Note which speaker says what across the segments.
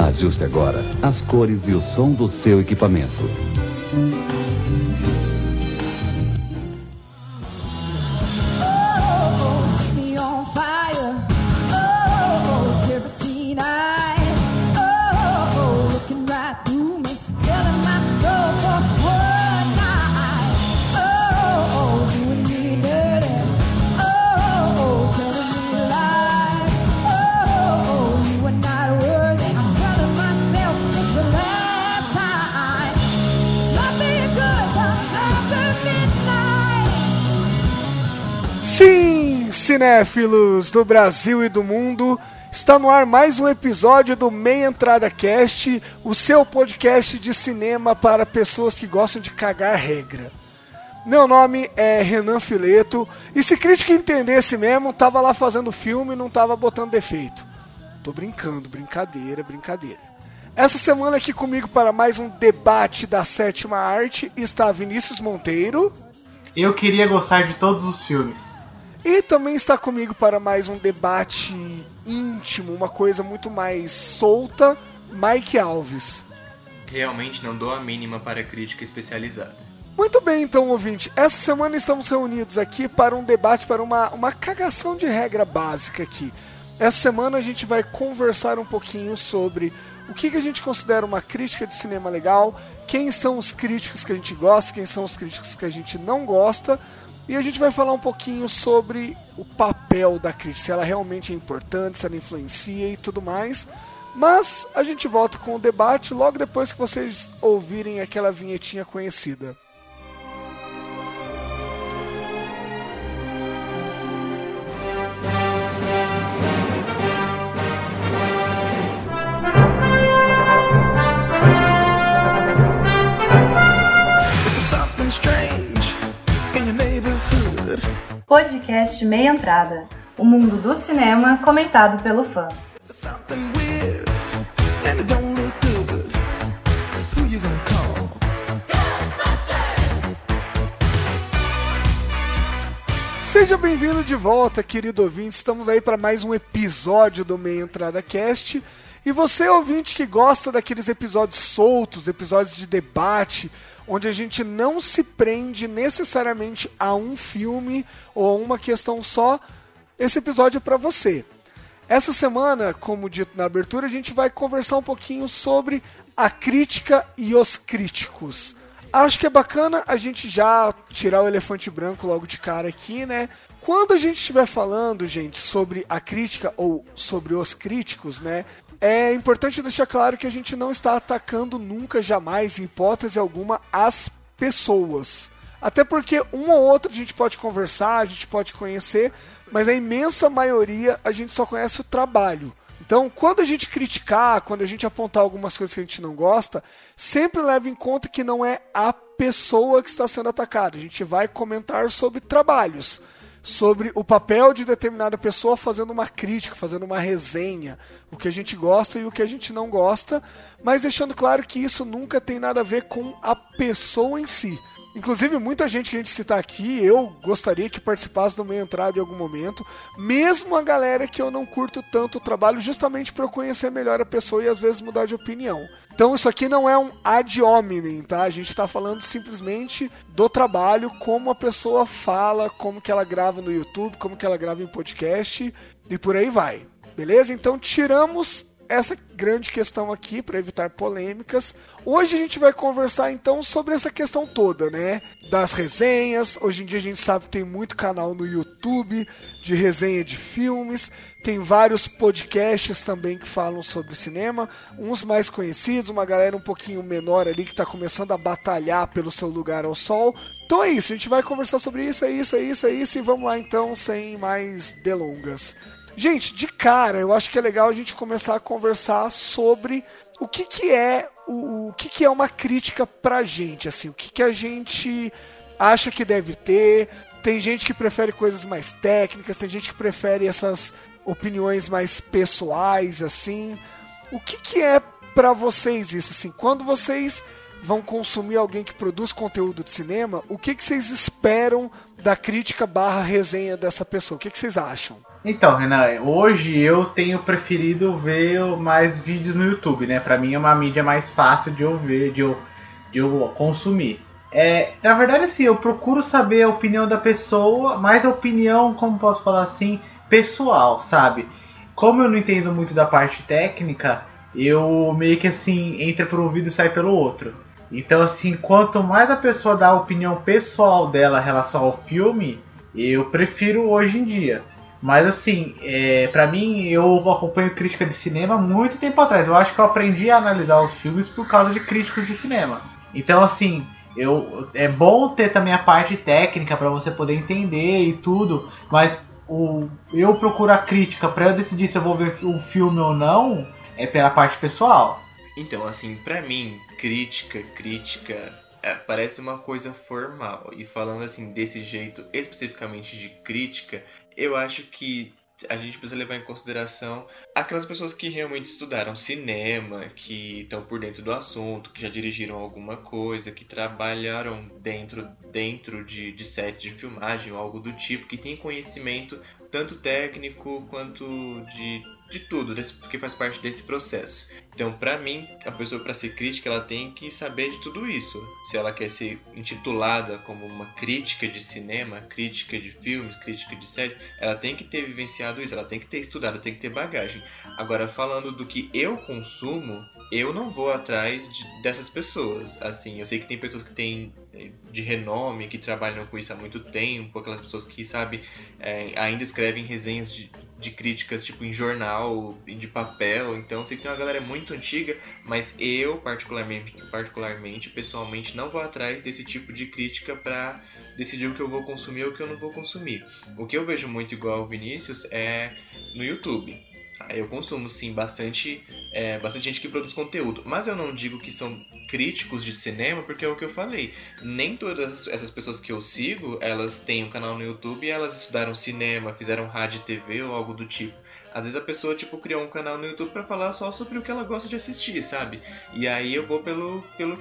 Speaker 1: Ajuste agora as cores e o som do seu equipamento.
Speaker 2: Cinéfilos do Brasil e do mundo. Está no ar mais um episódio do Meia Entrada Cast, o seu podcast de cinema para pessoas que gostam de cagar regra. Meu nome é Renan Fileto, e se crítica entendesse mesmo, tava lá fazendo filme e não tava botando defeito. Tô brincando, brincadeira, brincadeira. Essa semana aqui comigo para mais um debate da sétima arte está Vinícius Monteiro.
Speaker 3: Eu queria gostar de todos os filmes.
Speaker 2: E também está comigo para mais um debate íntimo, uma coisa muito mais solta, Mike Alves.
Speaker 4: Realmente não dou a mínima para crítica especializada.
Speaker 2: Muito bem, então, ouvinte. Essa semana estamos reunidos aqui para um debate, para uma, uma cagação de regra básica aqui. Essa semana a gente vai conversar um pouquinho sobre o que, que a gente considera uma crítica de cinema legal, quem são os críticos que a gente gosta, quem são os críticos que a gente não gosta e a gente vai falar um pouquinho sobre o papel da crítica, se ela realmente é importante, se ela influencia e tudo mais. Mas a gente volta com o debate logo depois que vocês ouvirem aquela vinhetinha conhecida.
Speaker 5: Podcast Meia Entrada. O mundo do cinema comentado pelo fã.
Speaker 2: Seja bem-vindo de volta, querido ouvinte. Estamos aí para mais um episódio do Meia Entrada Cast. E você, ouvinte, que gosta daqueles episódios soltos, episódios de debate, onde a gente não se prende necessariamente a um filme ou a uma questão só, esse episódio é para você. Essa semana, como dito na abertura, a gente vai conversar um pouquinho sobre a crítica e os críticos. Acho que é bacana a gente já tirar o elefante branco logo de cara aqui, né? Quando a gente estiver falando, gente, sobre a crítica ou sobre os críticos, né? É importante deixar claro que a gente não está atacando nunca, jamais, em hipótese alguma, as pessoas. Até porque um ou outro a gente pode conversar, a gente pode conhecer, mas a imensa maioria a gente só conhece o trabalho. Então, quando a gente criticar, quando a gente apontar algumas coisas que a gente não gosta, sempre leve em conta que não é a pessoa que está sendo atacada. A gente vai comentar sobre trabalhos sobre o papel de determinada pessoa fazendo uma crítica, fazendo uma resenha, o que a gente gosta e o que a gente não gosta, mas deixando claro que isso nunca tem nada a ver com a pessoa em si. Inclusive, muita gente que a gente citar aqui, eu gostaria que participasse do meio entrada em algum momento, mesmo a galera que eu não curto tanto o trabalho, justamente para eu conhecer melhor a pessoa e às vezes mudar de opinião. Então, isso aqui não é um ad hominem, tá? A gente está falando simplesmente do trabalho, como a pessoa fala, como que ela grava no YouTube, como que ela grava em podcast e por aí vai. Beleza? Então, tiramos essa grande questão aqui para evitar polêmicas. Hoje a gente vai conversar então sobre essa questão toda, né? Das resenhas. Hoje em dia a gente sabe que tem muito canal no YouTube de resenha de filmes. Tem vários podcasts também que falam sobre cinema, uns mais conhecidos, uma galera um pouquinho menor ali que está começando a batalhar pelo seu lugar ao sol. Então é isso, a gente vai conversar sobre isso, é isso, é isso, é isso, e vamos lá então, sem mais delongas. Gente, de cara, eu acho que é legal a gente começar a conversar sobre o que, que é o, o que, que é uma crítica pra gente, assim, o que, que a gente acha que deve ter. Tem gente que prefere coisas mais técnicas, tem gente que prefere essas opiniões mais pessoais, assim. O que, que é para vocês isso, assim? Quando vocês vão consumir alguém que produz conteúdo de cinema, o que, que vocês esperam da crítica barra resenha dessa pessoa? O que, que vocês acham?
Speaker 6: Então, Renan, hoje eu tenho preferido ver mais vídeos no YouTube, né? Pra mim é uma mídia mais fácil de eu ver, de eu, de eu consumir. É, na verdade, assim, eu procuro saber a opinião da pessoa, mais a opinião, como posso falar assim, pessoal, sabe? Como eu não entendo muito da parte técnica, eu meio que assim, entra por um ouvido e sai pelo outro. Então, assim, quanto mais a pessoa dá a opinião pessoal dela em relação ao filme, eu prefiro hoje em dia. Mas assim, é, para mim, eu acompanho crítica de cinema muito tempo atrás. Eu acho que eu aprendi a analisar os filmes por causa de críticos de cinema. Então, assim, eu, é bom ter também a parte técnica para você poder entender e tudo, mas o, eu procuro a crítica para eu decidir se eu vou ver o filme ou não é pela parte pessoal.
Speaker 4: Então, assim, pra mim, crítica, crítica é, parece uma coisa formal. E falando assim desse jeito especificamente de crítica, eu acho que a gente precisa levar em consideração aquelas pessoas que realmente estudaram cinema, que estão por dentro do assunto, que já dirigiram alguma coisa, que trabalharam dentro, dentro de, de set de filmagem ou algo do tipo, que tem conhecimento tanto técnico quanto de de tudo, desse, porque faz parte desse processo. Então, para mim, a pessoa para ser crítica, ela tem que saber de tudo isso. Se ela quer ser intitulada como uma crítica de cinema, crítica de filmes, crítica de séries, ela tem que ter vivenciado isso, ela tem que ter estudado, tem que ter bagagem. Agora, falando do que eu consumo, eu não vou atrás de, dessas pessoas. Assim, eu sei que tem pessoas que têm eh, de renome, que trabalham com isso há muito tempo, aquelas pessoas que, sabe, é, ainda escrevem resenhas de de críticas tipo em jornal de papel. Então sei que tem uma galera muito antiga, mas eu particularmente, particularmente, pessoalmente não vou atrás desse tipo de crítica para decidir o que eu vou consumir ou o que eu não vou consumir. O que eu vejo muito igual ao Vinícius é no YouTube. Eu consumo sim bastante, é, bastante gente que produz conteúdo, mas eu não digo que são críticos de cinema porque é o que eu falei. Nem todas essas pessoas que eu sigo, elas têm um canal no YouTube e elas estudaram cinema, fizeram rádio TV ou algo do tipo. Às vezes a pessoa tipo criou um canal no YouTube para falar só sobre o que ela gosta de assistir, sabe? E aí eu vou pelo pelo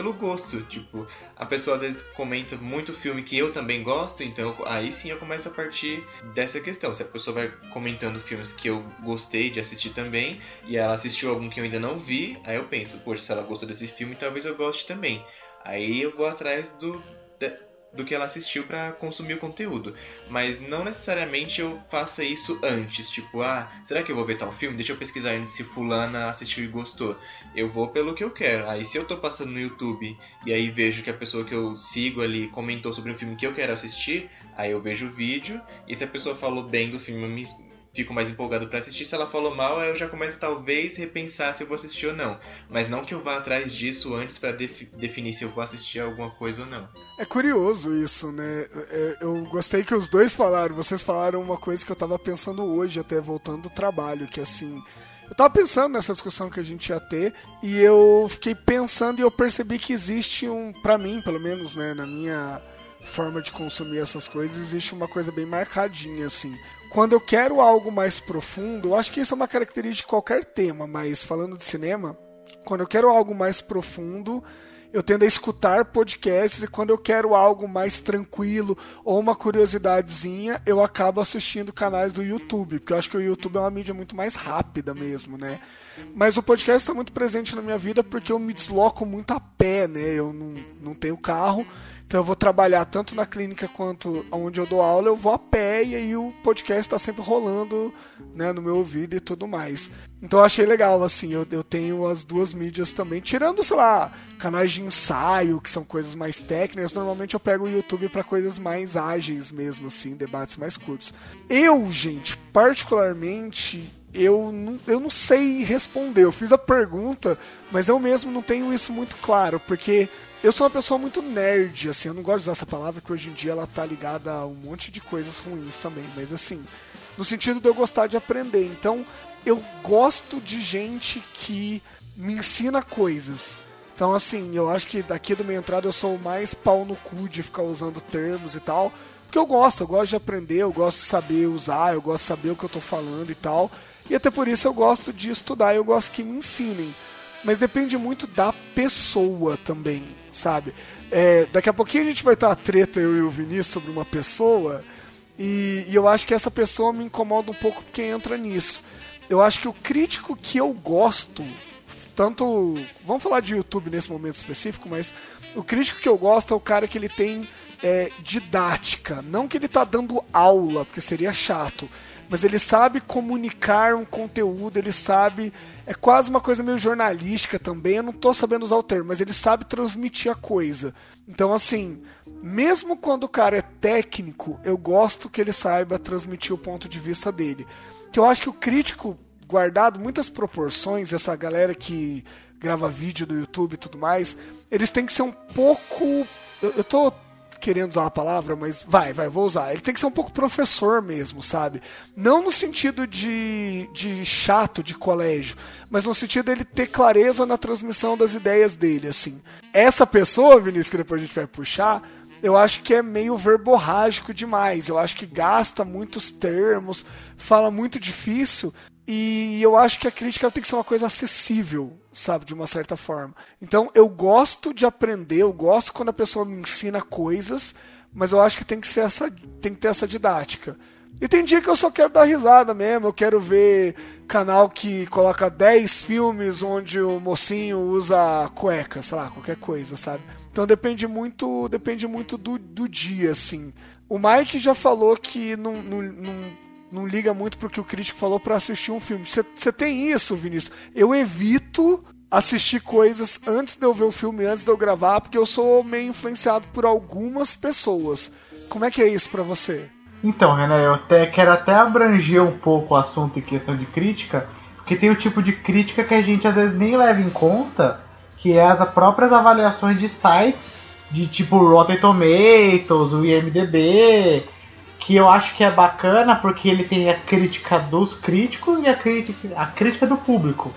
Speaker 4: pelo gosto. Tipo, a pessoa às vezes comenta muito filme que eu também gosto, então aí sim eu começo a partir dessa questão. Se a pessoa vai comentando filmes que eu gostei de assistir também, e ela assistiu algum que eu ainda não vi, aí eu penso, poxa, se ela gostou desse filme, talvez eu goste também. Aí eu vou atrás do do que ela assistiu para consumir o conteúdo. Mas não necessariamente eu faça isso antes. Tipo, ah, será que eu vou ver tal filme? Deixa eu pesquisar antes se fulana assistiu e gostou. Eu vou pelo que eu quero. Aí se eu tô passando no YouTube e aí vejo que a pessoa que eu sigo ali comentou sobre um filme que eu quero assistir, aí eu vejo o vídeo. E se a pessoa falou bem do filme, me, fico mais empolgado para assistir. Se ela falou mal, eu já começo talvez repensar se eu vou assistir ou não. Mas não que eu vá atrás disso antes para defi definir se eu vou assistir alguma coisa ou não.
Speaker 2: É curioso isso, né? É, eu gostei que os dois falaram. Vocês falaram uma coisa que eu tava pensando hoje, até voltando do trabalho, que assim. Eu tava pensando nessa discussão que a gente ia ter e eu fiquei pensando e eu percebi que existe um, para mim, pelo menos, né, na minha forma de consumir essas coisas, existe uma coisa bem marcadinha assim quando eu quero algo mais profundo, eu acho que isso é uma característica de qualquer tema, mas falando de cinema, quando eu quero algo mais profundo, eu tendo a escutar podcasts e quando eu quero algo mais tranquilo ou uma curiosidadezinha, eu acabo assistindo canais do YouTube, porque eu acho que o YouTube é uma mídia muito mais rápida mesmo, né? Mas o podcast está muito presente na minha vida porque eu me desloco muito a pé, né? Eu não, não tenho carro, então eu vou trabalhar tanto na clínica quanto onde eu dou aula, eu vou a pé e aí o podcast está sempre rolando né, no meu ouvido e tudo mais. Então eu achei legal, assim, eu, eu tenho as duas mídias também, tirando, sei lá, canais de ensaio, que são coisas mais técnicas, normalmente eu pego o YouTube para coisas mais ágeis mesmo, assim, debates mais curtos. Eu, gente, particularmente, eu não, eu não sei responder. Eu fiz a pergunta, mas eu mesmo não tenho isso muito claro, porque eu sou uma pessoa muito nerd, assim, eu não gosto de usar essa palavra, que hoje em dia ela tá ligada a um monte de coisas ruins também, mas assim, no sentido de eu gostar de aprender. Então, eu gosto de gente que me ensina coisas. Então, assim, eu acho que daqui do minha entrada eu sou mais pau no cu de ficar usando termos e tal. Porque eu gosto, eu gosto de aprender, eu gosto de saber usar, eu gosto de saber o que eu tô falando e tal. E até por isso eu gosto de estudar, eu gosto que me ensinem mas depende muito da pessoa também, sabe? É, daqui a pouquinho a gente vai ter uma treta, eu e o Vinícius, sobre uma pessoa, E, e eu acho que essa pessoa me incomoda um pouco porque entra nisso. Eu acho que o crítico que eu gosto, tanto. Vamos falar de YouTube nesse momento específico, mas o crítico que eu gosto é o cara que ele tem é, didática. Não que ele tá dando aula, porque seria chato. Mas ele sabe comunicar um conteúdo, ele sabe. É quase uma coisa meio jornalística também. Eu não tô sabendo usar o termo, mas ele sabe transmitir a coisa. Então, assim, mesmo quando o cara é técnico, eu gosto que ele saiba transmitir o ponto de vista dele. Que eu acho que o crítico, guardado muitas proporções, essa galera que grava vídeo no YouTube e tudo mais, eles têm que ser um pouco. Eu, eu tô querendo usar uma palavra, mas vai, vai, vou usar. Ele tem que ser um pouco professor mesmo, sabe? Não no sentido de, de chato de colégio, mas no sentido dele ter clareza na transmissão das ideias dele, assim. Essa pessoa, Vinícius, que depois a gente vai puxar, eu acho que é meio verborrágico demais. Eu acho que gasta muitos termos, fala muito difícil. E eu acho que a crítica tem que ser uma coisa acessível, sabe, de uma certa forma. Então eu gosto de aprender, eu gosto quando a pessoa me ensina coisas, mas eu acho que tem que ser essa, tem que ter essa didática. E tem dia que eu só quero dar risada mesmo, eu quero ver canal que coloca 10 filmes onde o mocinho usa cueca, sei lá, qualquer coisa, sabe? Então depende muito, depende muito do, do dia, assim. O Mike já falou que não, não, não, não liga muito pro que o crítico falou para assistir um filme. Você tem isso, Vinícius? Eu evito assistir coisas antes de eu ver o filme, antes de eu gravar, porque eu sou meio influenciado por algumas pessoas. Como é que é isso para você?
Speaker 6: Então, Renan, eu até quero até abranger um pouco o assunto em questão de crítica, porque tem o tipo de crítica que a gente às vezes nem leva em conta, que é as próprias avaliações de sites de tipo Rotten Tomatoes, o IMDB, que eu acho que é bacana porque ele tem a crítica dos críticos e a crítica, a crítica do público.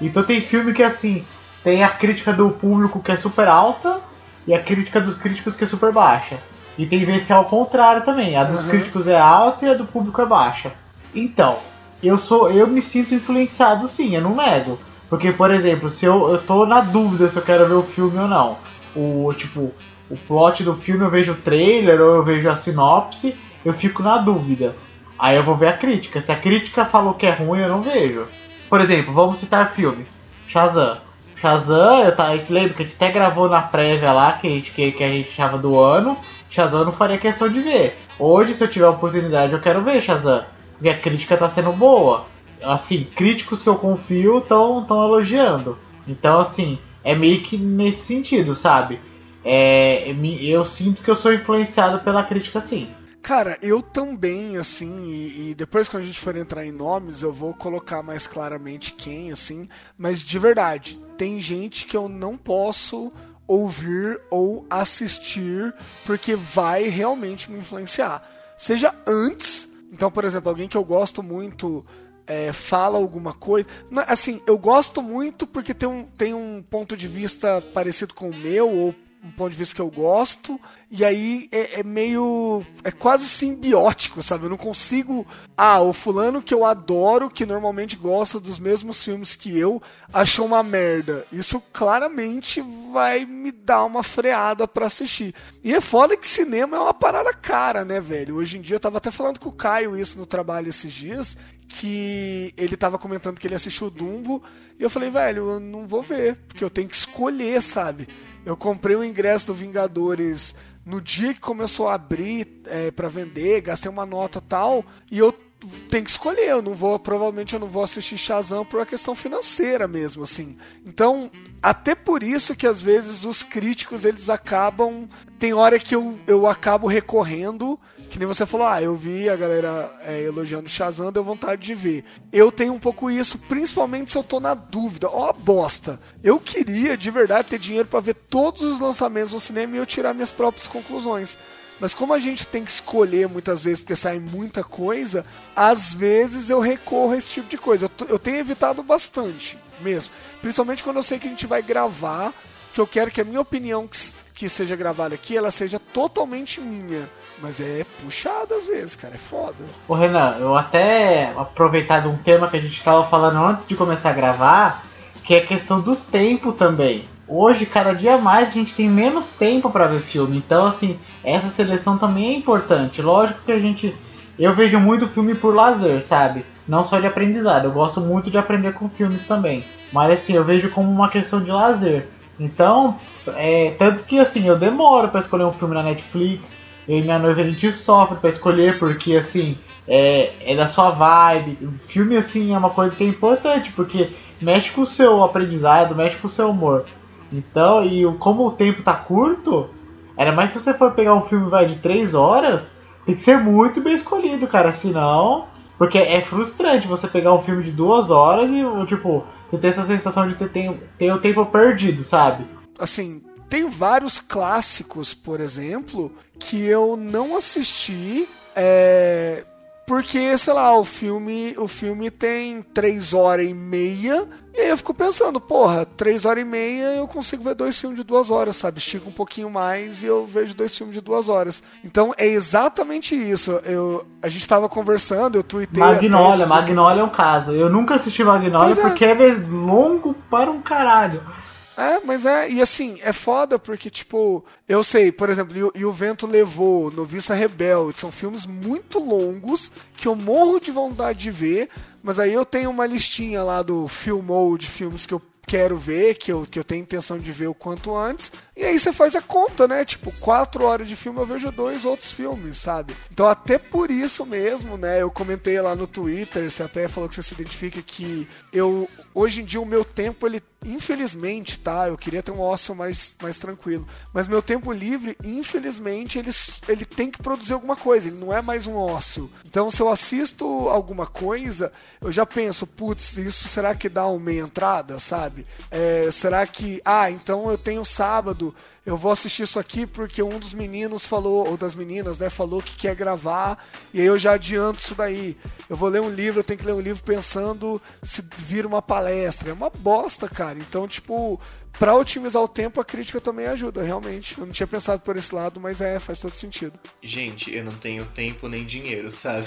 Speaker 6: Então tem filme que assim, tem a crítica do público que é super alta e a crítica dos críticos que é super baixa. E tem vezes que é ao contrário também, a dos uhum. críticos é alta e a do público é baixa. Então, eu sou eu me sinto influenciado sim, eu não nego. Porque, por exemplo, se eu, eu tô na dúvida se eu quero ver o filme ou não. O tipo, o plot do filme eu vejo o trailer ou eu vejo a sinopse, eu fico na dúvida. Aí eu vou ver a crítica. Se a crítica falou que é ruim, eu não vejo. Por exemplo, vamos citar filmes. Shazam. Shazam, eu, tá, eu lembro que a gente até gravou na prévia lá, que a gente, que, que a gente achava do ano. Shazam não faria questão de ver. Hoje, se eu tiver a oportunidade, eu quero ver Shazam. Porque a crítica tá sendo boa assim, críticos que eu confio estão tão elogiando. Então, assim, é meio que nesse sentido, sabe? É, eu sinto que eu sou influenciado pela crítica, sim.
Speaker 2: Cara, eu também, assim, e, e, depois quando a gente for entrar em nomes, eu vou colocar mais claramente quem, assim, mas de verdade, tem gente que eu não posso ouvir ou assistir porque vai realmente me influenciar. Seja antes, então, por exemplo, alguém que eu gosto muito é, fala alguma coisa. Assim, eu gosto muito porque tem um, tem um ponto de vista parecido com o meu, ou um ponto de vista que eu gosto, e aí é, é, meio. é quase simbiótico, sabe? Eu não consigo. Ah, o fulano que eu adoro, que normalmente gosta dos mesmos filmes que eu, achou uma merda. Isso claramente vai me dar uma freada para assistir. E é foda que cinema é uma parada cara, né, velho? Hoje em dia eu tava até falando com o Caio isso no trabalho esses dias, que ele tava comentando que ele assistiu o Dumbo, e eu falei, velho, eu não vou ver, porque eu tenho que escolher, sabe? Eu comprei o ingresso do Vingadores no dia que começou a abrir é, para vender, gastei uma nota tal, e eu tenho que escolher, eu não vou, provavelmente eu não vou assistir Shazam por uma questão financeira mesmo, assim. Então, até por isso que às vezes os críticos eles acabam, tem hora que eu, eu acabo recorrendo que nem você falou, ah, eu vi a galera é, elogiando Shazam, deu vontade de ver. Eu tenho um pouco isso, principalmente se eu tô na dúvida. Ó, oh, bosta! Eu queria, de verdade, ter dinheiro para ver todos os lançamentos no cinema e eu tirar minhas próprias conclusões. Mas como a gente tem que escolher muitas vezes, porque sai muita coisa, às vezes eu recorro a esse tipo de coisa. Eu, eu tenho evitado bastante, mesmo. Principalmente quando eu sei que a gente vai gravar, que eu quero que a minha opinião que, que seja gravada aqui, ela seja totalmente minha mas é puxado às vezes, cara, é foda.
Speaker 6: Ô Renan, eu até aproveitar um tema que a gente estava falando antes de começar a gravar, que é a questão do tempo também. Hoje, cada dia mais, a gente tem menos tempo para ver filme. Então, assim, essa seleção também é importante. Lógico que a gente. Eu vejo muito filme por lazer, sabe? Não só de aprendizado. Eu gosto muito de aprender com filmes também. Mas, assim, eu vejo como uma questão de lazer. Então, é, tanto que, assim, eu demoro para escolher um filme na Netflix. Eu e minha noiva a gente sofre para escolher, porque, assim, é, é da sua vibe. O filme, assim, é uma coisa que é importante, porque mexe com o seu aprendizado, mexe com o seu humor. Então, e como o tempo tá curto, era mais se você for pegar um filme vai de 3 horas, tem que ser muito bem escolhido, cara, senão. Porque é frustrante você pegar um filme de 2 horas e, tipo, você ter essa sensação de ter, ter, ter o tempo perdido, sabe?
Speaker 2: Assim, tem vários clássicos, por exemplo, que eu não assisti. É, porque, sei lá, o filme, o filme tem três horas e meia. E aí eu fico pensando, porra, três horas e meia eu consigo ver dois filmes de duas horas, sabe? Estica um pouquinho mais e eu vejo dois filmes de duas horas. Então é exatamente isso. Eu, a gente tava conversando, eu tuitei.
Speaker 6: Magnolia, Magnolia é um caso. Eu nunca assisti Magnolia é. porque é longo para um caralho.
Speaker 2: É, mas é, e assim, é foda porque, tipo, eu sei, por exemplo, e, e o Vento Levou, Noviça Rebelde, são filmes muito longos que eu morro de vontade de ver, mas aí eu tenho uma listinha lá do Filmou de filmes que eu quero ver, que eu, que eu tenho intenção de ver o quanto antes. E aí você faz a conta, né? Tipo, quatro horas de filme eu vejo dois outros filmes, sabe? Então até por isso mesmo, né? Eu comentei lá no Twitter, você até falou que você se identifica que eu hoje em dia o meu tempo ele infelizmente, tá? Eu queria ter um ócio mais, mais tranquilo. Mas meu tempo livre, infelizmente, ele, ele tem que produzir alguma coisa. Ele não é mais um ócio. Então, se eu assisto alguma coisa, eu já penso, putz, isso será que dá uma meia entrada, sabe? É, será que, ah, então eu tenho sábado eu vou assistir isso aqui porque um dos meninos falou, ou das meninas, né, falou que quer gravar, e aí eu já adianto isso daí. Eu vou ler um livro, eu tenho que ler um livro pensando se vir uma palestra. É uma bosta, cara. Então, tipo, para otimizar o tempo, a crítica também ajuda, realmente. Eu não tinha pensado por esse lado, mas é, faz todo sentido.
Speaker 4: Gente, eu não tenho tempo nem dinheiro, sabe?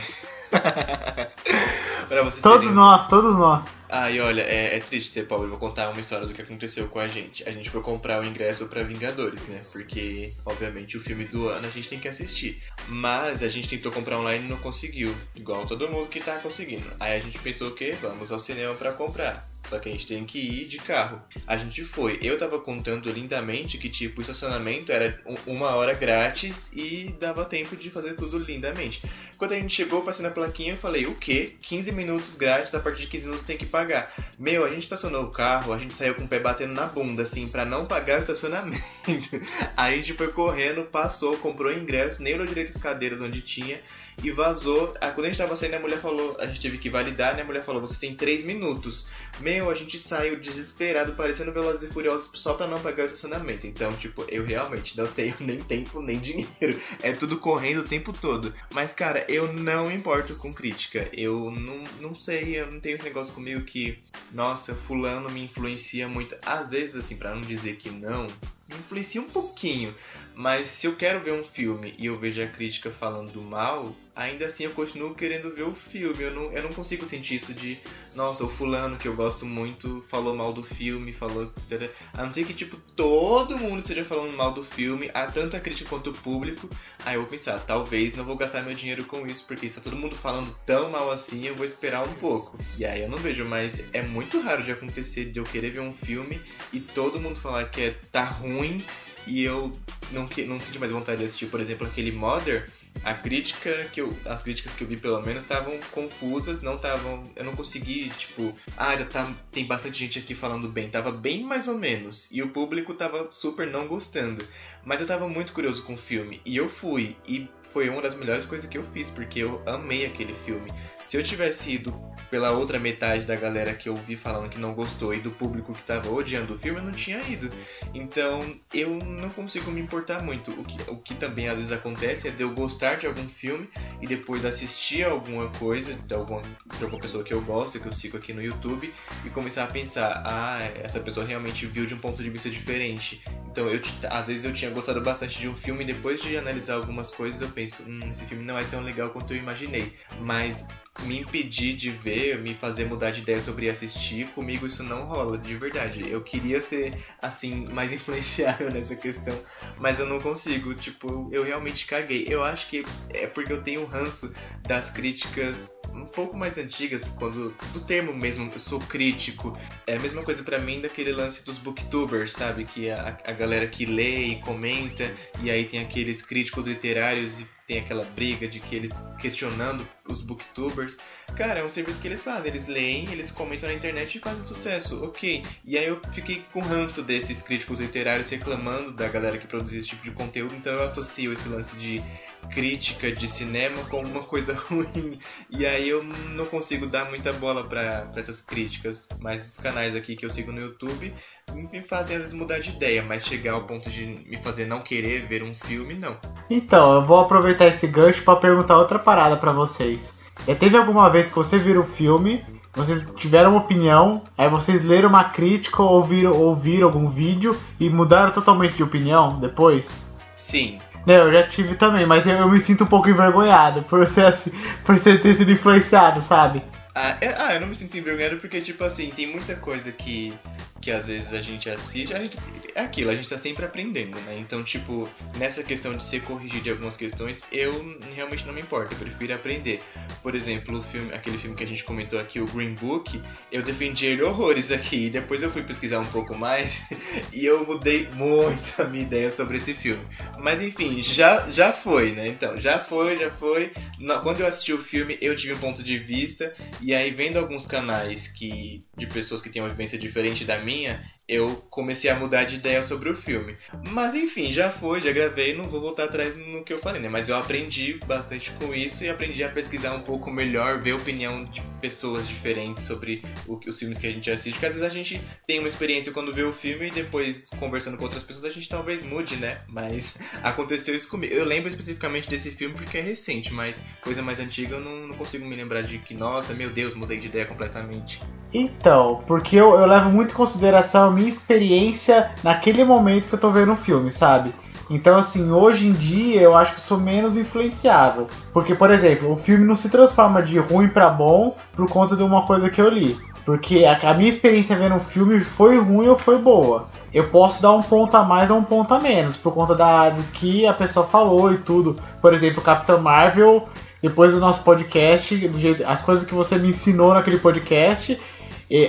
Speaker 6: todos terem... nós, todos nós.
Speaker 4: Ah, e olha, é, é triste ser pobre. Vou contar uma história do que aconteceu com a gente. A gente foi comprar o ingresso para Vingadores, né? Porque, obviamente, o filme do ano a gente tem que assistir. Mas a gente tentou comprar online e não conseguiu. Igual todo mundo que tá conseguindo. Aí a gente pensou que vamos ao cinema para comprar. Só que a gente tem que ir de carro. A gente foi. Eu tava contando lindamente que, tipo, o estacionamento era uma hora grátis e dava tempo de fazer tudo lindamente. Quando a gente chegou, passei na plaquinha, eu falei, o quê? 15 minutos grátis, a partir de 15 minutos tem que pagar. Meu, a gente estacionou o carro, a gente saiu com o pé batendo na bunda, assim, para não pagar o estacionamento. Aí a gente foi correndo, passou, comprou ingresso, nem olhou direito as cadeiras onde tinha e vazou. Aí, quando a gente tava saindo, a mulher falou, a gente teve que validar, né? A mulher falou, você tem 3 minutos. Meu, a gente saiu desesperado, parecendo Velozes e Furiosos, só pra não pagar o estacionamento. Então, tipo, eu realmente não tenho nem tempo, nem dinheiro. É tudo correndo o tempo todo. Mas, cara, eu não importo com crítica. Eu não, não sei, eu não tenho esse negócio comigo que, nossa, fulano me influencia muito. Às vezes, assim, para não dizer que não, me influencia um pouquinho. Mas se eu quero ver um filme e eu vejo a crítica falando mal, ainda assim eu continuo querendo ver o filme. Eu não, eu não consigo sentir isso de, nossa, o fulano que eu gosto muito falou mal do filme, falou. A não ser que, tipo, todo mundo esteja falando mal do filme, há tanta crítica quanto o público. Aí eu vou pensar, talvez não vou gastar meu dinheiro com isso, porque está todo mundo falando tão mal assim, eu vou esperar um pouco. E aí eu não vejo, mas é muito raro de acontecer de eu querer ver um filme e todo mundo falar que é, tá ruim e eu não, não senti mais vontade de assistir, por exemplo, aquele Mother, a crítica que eu, as críticas que eu vi pelo menos estavam confusas, não estavam, eu não consegui, tipo, ah, tá, tem bastante gente aqui falando bem, tava bem mais ou menos, e o público tava super não gostando, mas eu tava muito curioso com o filme, e eu fui, e foi uma das melhores coisas que eu fiz, porque eu amei aquele filme. Se eu tivesse ido pela outra metade da galera que eu vi falando que não gostou e do público que tava odiando o filme, eu não tinha ido. Então eu não consigo me importar muito. O que, o que também às vezes acontece é de eu gostar de algum filme e depois assistir alguma coisa de alguma, de alguma pessoa que eu gosto, que eu sigo aqui no YouTube, e começar a pensar: ah, essa pessoa realmente viu de um ponto de vista diferente. Então eu às vezes eu tinha gostado bastante de um filme e depois de analisar algumas coisas eu penso: hum, esse filme não é tão legal quanto eu imaginei. Mas me impedir de ver, me fazer mudar de ideia sobre assistir, comigo isso não rola, de verdade. Eu queria ser, assim, mais influenciável nessa questão, mas eu não consigo. Tipo, eu realmente caguei. Eu acho que é porque eu tenho ranço das críticas um pouco mais antigas, quando do termo mesmo, eu sou crítico. É a mesma coisa para mim daquele lance dos booktubers, sabe? Que a, a galera que lê e comenta, e aí tem aqueles críticos literários e tem aquela briga de que eles questionando os booktubers. Cara, é um serviço que eles fazem. Eles leem, eles comentam na internet e fazem sucesso. Ok. E aí eu fiquei com ranço desses críticos literários reclamando da galera que produz esse tipo de conteúdo. Então eu associo esse lance de crítica de cinema como uma coisa ruim. E aí eu não consigo dar muita bola para essas críticas. Mas os canais aqui que eu sigo no YouTube me fazem às vezes mudar de ideia, mas chegar ao ponto de me fazer não querer ver um filme, não.
Speaker 6: Então, eu vou aproveitar esse gancho para perguntar outra parada para vocês. Já teve alguma vez que você viu o filme, vocês tiveram uma opinião, aí vocês leram uma crítica ou ouviram, ouviram algum vídeo e mudaram totalmente de opinião depois?
Speaker 4: Sim.
Speaker 6: Não, eu já tive também, mas eu, eu me sinto um pouco envergonhado por ser, assim, por ser ter sido influenciado, sabe?
Speaker 4: Ah, é, ah, eu não me sinto envergonhado porque, tipo assim, tem muita coisa que, que às vezes a gente assiste. A gente, é aquilo, a gente tá sempre aprendendo, né? Então, tipo, nessa questão de ser corrigido de algumas questões, eu realmente não me importo, eu prefiro aprender. Por exemplo, filme, aquele filme que a gente comentou aqui, o Green Book, eu defendi ele horrores aqui. E depois eu fui pesquisar um pouco mais e eu mudei muito a minha ideia sobre esse filme. Mas enfim, já, já foi, né? Então, já foi, já foi. Quando eu assisti o filme, eu tive um ponto de vista e aí, vendo alguns canais que de pessoas que têm uma vivência diferente da minha, minha eu comecei a mudar de ideia sobre o filme. Mas enfim, já foi, já gravei, não vou voltar atrás no que eu falei, né? Mas eu aprendi bastante com isso e aprendi a pesquisar um pouco melhor, ver a opinião de pessoas diferentes sobre o, os filmes que a gente assiste. Porque às vezes a gente tem uma experiência quando vê o filme e depois conversando com outras pessoas a gente talvez mude, né? Mas aconteceu isso comigo. Eu lembro especificamente desse filme porque é recente, mas coisa mais antiga eu não, não consigo me lembrar de que, nossa, meu Deus, mudei de ideia completamente.
Speaker 6: Então, porque eu, eu levo muito em consideração a minha experiência naquele momento que eu tô vendo um filme, sabe? Então, assim, hoje em dia eu acho que sou menos influenciável. Porque, por exemplo, o filme não se transforma de ruim para bom por conta de uma coisa que eu li. Porque a, a minha experiência vendo um filme foi ruim ou foi boa. Eu posso dar um ponto a mais ou um ponto a menos, por conta da, do que a pessoa falou e tudo. Por exemplo, Capitão Marvel, depois do nosso podcast, do jeito, as coisas que você me ensinou naquele podcast,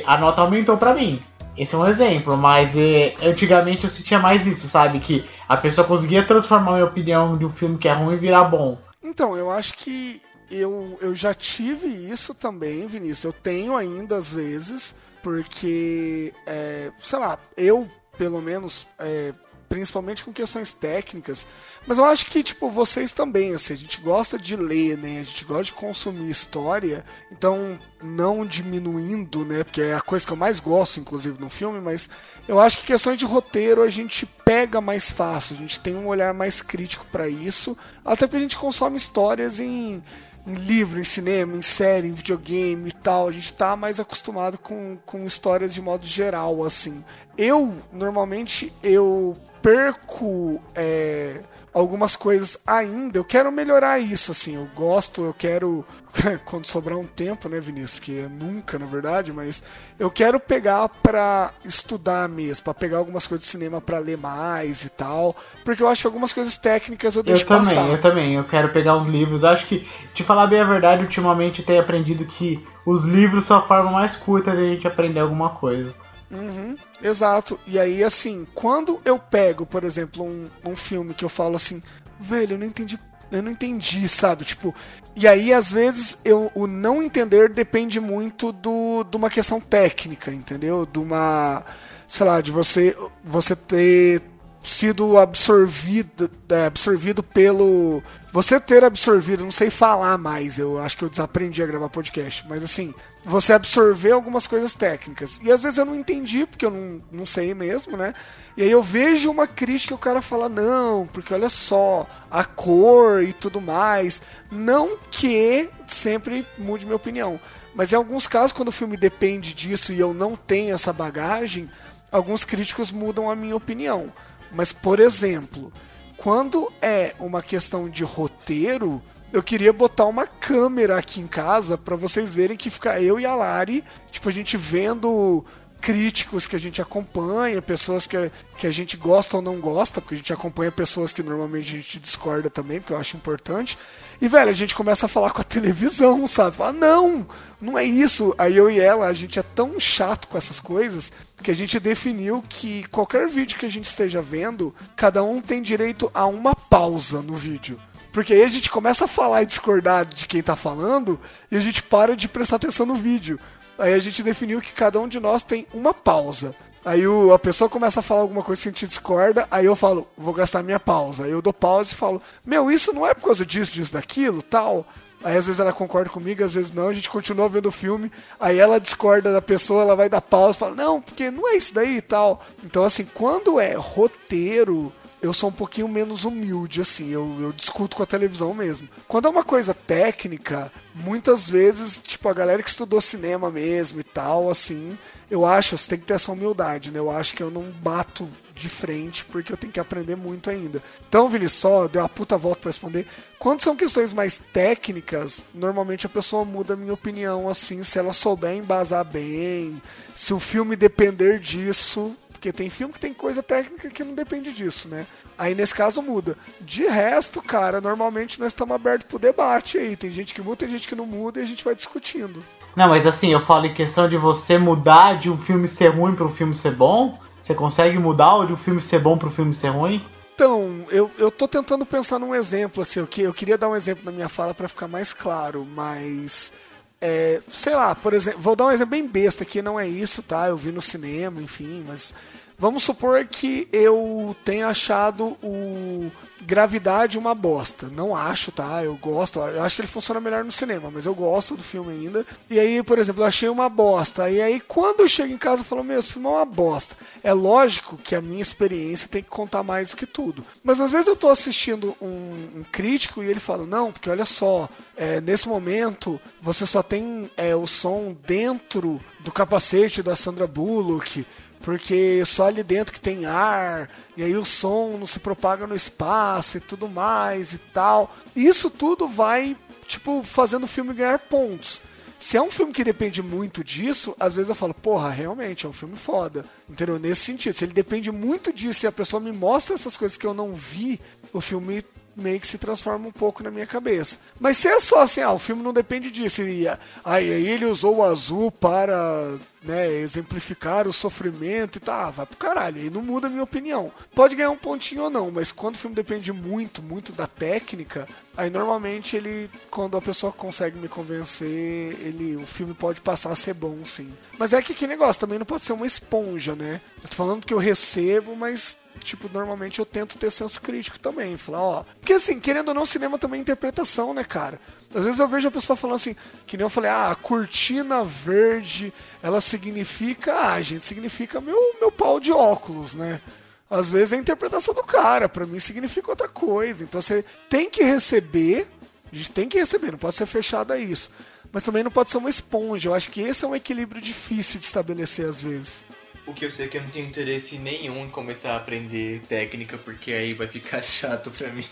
Speaker 6: a nota aumentou para mim. Esse é um exemplo, mas é, antigamente eu sentia mais isso, sabe? Que a pessoa conseguia transformar minha opinião de um filme que é ruim e virar bom.
Speaker 2: Então, eu acho que eu, eu já tive isso também, Vinícius. Eu tenho ainda às vezes, porque, é, sei lá, eu, pelo menos, é, principalmente com questões técnicas. Mas eu acho que, tipo, vocês também, assim, a gente gosta de ler, né? A gente gosta de consumir história. Então, não diminuindo, né? Porque é a coisa que eu mais gosto, inclusive, no filme, mas eu acho que questões de roteiro a gente pega mais fácil, a gente tem um olhar mais crítico para isso. Até porque a gente consome histórias em em livro, em cinema, em série, em videogame e tal. A gente tá mais acostumado com, com histórias de modo geral, assim. Eu, normalmente, eu perco é, algumas coisas ainda. Eu quero melhorar isso, assim. Eu gosto, eu quero. quando sobrar um tempo, né, Vinícius? Que é nunca, na verdade, mas eu quero pegar pra estudar mesmo, pra pegar algumas coisas de cinema pra ler mais e tal. Porque eu acho que algumas coisas técnicas eu deixo
Speaker 6: Eu também,
Speaker 2: passar.
Speaker 6: eu também. Eu quero pegar uns livros. Acho que, te falar bem a verdade, ultimamente eu tenho aprendido que os livros são a forma mais curta de a gente aprender alguma coisa.
Speaker 2: Uhum, exato. E aí, assim, quando eu pego, por exemplo, um, um filme que eu falo assim, velho, eu não entendi. Eu não entendi, sabe? Tipo, e aí, às vezes, eu, o não entender depende muito do, de uma questão técnica, entendeu? De uma. Sei lá, de você, você ter sido absorvido, é, absorvido pelo. Você ter absorvido, não sei falar mais, eu acho que eu desaprendi a gravar podcast, mas assim, você absorver algumas coisas técnicas. E às vezes eu não entendi, porque eu não, não sei mesmo, né? E aí eu vejo uma crítica e o cara fala, não, porque olha só, a cor e tudo mais. Não que sempre mude minha opinião. Mas em alguns casos, quando o filme depende disso e eu não tenho essa bagagem, alguns críticos mudam a minha opinião. Mas, por exemplo, quando é uma questão de roteiro, eu queria botar uma câmera aqui em casa para vocês verem que fica eu e a Lari, tipo, a gente vendo críticos que a gente acompanha, pessoas que, que a gente gosta ou não gosta, porque a gente acompanha pessoas que normalmente a gente discorda também, porque eu acho importante. E, velho, a gente começa a falar com a televisão, sabe? Fala, não, não é isso. Aí eu e ela, a gente é tão chato com essas coisas que a gente definiu que qualquer vídeo que a gente esteja vendo, cada um tem direito a uma pausa no vídeo. Porque aí a gente começa a falar e discordar de quem tá falando e a gente para de prestar atenção no vídeo. Aí a gente definiu que cada um de nós tem uma pausa. Aí o, a pessoa começa a falar alguma coisa que a gente discorda, aí eu falo, vou gastar minha pausa. Aí eu dou pausa e falo, meu, isso não é por causa disso, disso, daquilo, tal. Aí às vezes ela concorda comigo, às vezes não, a gente continua vendo o filme, aí ela discorda da pessoa, ela vai dar pausa fala, não, porque não é isso daí e tal. Então, assim, quando é roteiro, eu sou um pouquinho menos humilde, assim, eu, eu discuto com a televisão mesmo. Quando é uma coisa técnica, muitas vezes, tipo, a galera que estudou cinema mesmo e tal, assim, eu acho, você tem que ter essa humildade, né? Eu acho que eu não bato de frente porque eu tenho que aprender muito ainda. Então, Vini, só deu a puta volta para responder. Quando são questões mais técnicas, normalmente a pessoa muda a minha opinião assim, se ela souber embasar bem, se o filme depender disso, porque tem filme que tem coisa técnica que não depende disso, né? Aí nesse caso muda. De resto, cara, normalmente nós estamos abertos pro debate aí. Tem gente que muda, tem gente que não muda e a gente vai discutindo.
Speaker 3: Não, mas assim, eu falo em questão de você mudar de um filme ser ruim para um filme ser bom. Você consegue mudar ou de um filme ser bom para um filme ser ruim?
Speaker 2: Então, eu, eu tô tentando pensar num exemplo, assim, eu, que, eu queria dar um exemplo na minha fala para ficar mais claro, mas. É, sei lá, por exemplo, vou dar um exemplo bem besta aqui, não é isso, tá? Eu vi no cinema, enfim, mas Vamos supor que eu tenha achado o Gravidade uma bosta. Não acho, tá? Eu gosto. Eu acho que ele funciona melhor no cinema, mas eu gosto do filme ainda. E aí, por exemplo, eu achei uma bosta. E aí, quando eu chego em casa, eu falo: Meu, esse filme é uma bosta. É lógico que a minha experiência tem que contar mais do que tudo. Mas às vezes eu tô assistindo um, um crítico e ele fala: Não, porque olha só, é, nesse momento você só tem é, o som dentro do capacete da Sandra Bullock porque só ali dentro que tem ar, e aí o som não se propaga no espaço e tudo mais e tal. Isso tudo vai, tipo, fazendo o filme ganhar pontos. Se é um filme que depende muito disso, às vezes eu falo, porra, realmente é um filme foda. Entendeu? Nesse sentido. Se ele depende muito disso e a pessoa me mostra essas coisas que eu não vi, o filme meio que se transforma um pouco na minha cabeça. Mas se é só assim, ah, o filme não depende disso, e aí ele usou o azul para né, exemplificar o sofrimento e tá, ah, vai pro caralho, aí não muda a minha opinião. Pode ganhar um pontinho ou não, mas quando o filme depende muito, muito da técnica, aí normalmente ele, quando a pessoa consegue me convencer, ele, o filme pode passar a ser bom, sim. Mas é que que negócio, também não pode ser uma esponja, né? Eu tô falando que eu recebo, mas tipo, normalmente eu tento ter senso crítico também. Falar, ó. Porque assim, querendo ou não, cinema também é interpretação, né, cara? Às vezes eu vejo a pessoa falando assim, que nem eu falei, ah, a cortina verde, ela significa, ah, gente, significa meu, meu pau de óculos, né? Às vezes é a interpretação do cara, para mim significa outra coisa. Então você tem que receber, a gente tem que receber, não pode ser fechado a isso. Mas também não pode ser uma esponja. Eu acho que esse é um equilíbrio difícil de estabelecer às vezes.
Speaker 4: O que eu sei é que eu não tenho interesse nenhum em começar a aprender técnica, porque aí vai ficar chato pra mim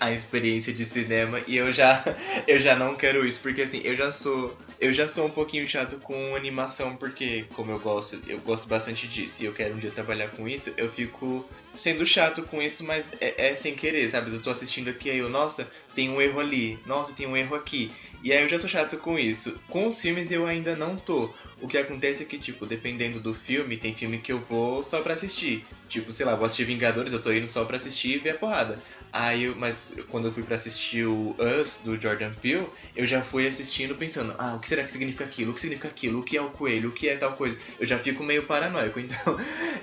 Speaker 4: a experiência de cinema e eu já eu já não quero isso, porque assim, eu já sou eu já sou um pouquinho chato com animação, porque como eu gosto, eu gosto bastante disso e eu quero um dia trabalhar com isso, eu fico sendo chato com isso, mas é, é sem querer, sabe? Eu tô assistindo aqui aí eu, nossa, tem um erro ali, nossa, tem um erro aqui. E aí eu já sou chato com isso. Com os filmes eu ainda não tô. O que acontece é que, tipo, dependendo do filme, tem filme que eu vou só pra assistir. Tipo, sei lá, vou assistir Vingadores, eu tô indo só pra assistir e ver a porrada. Aí, eu, mas quando eu fui para assistir o Us do Jordan Peele, eu já fui assistindo pensando, ah, o que será que significa aquilo? O que significa aquilo? O que é o coelho? O que é tal coisa? Eu já fico meio paranoico, então,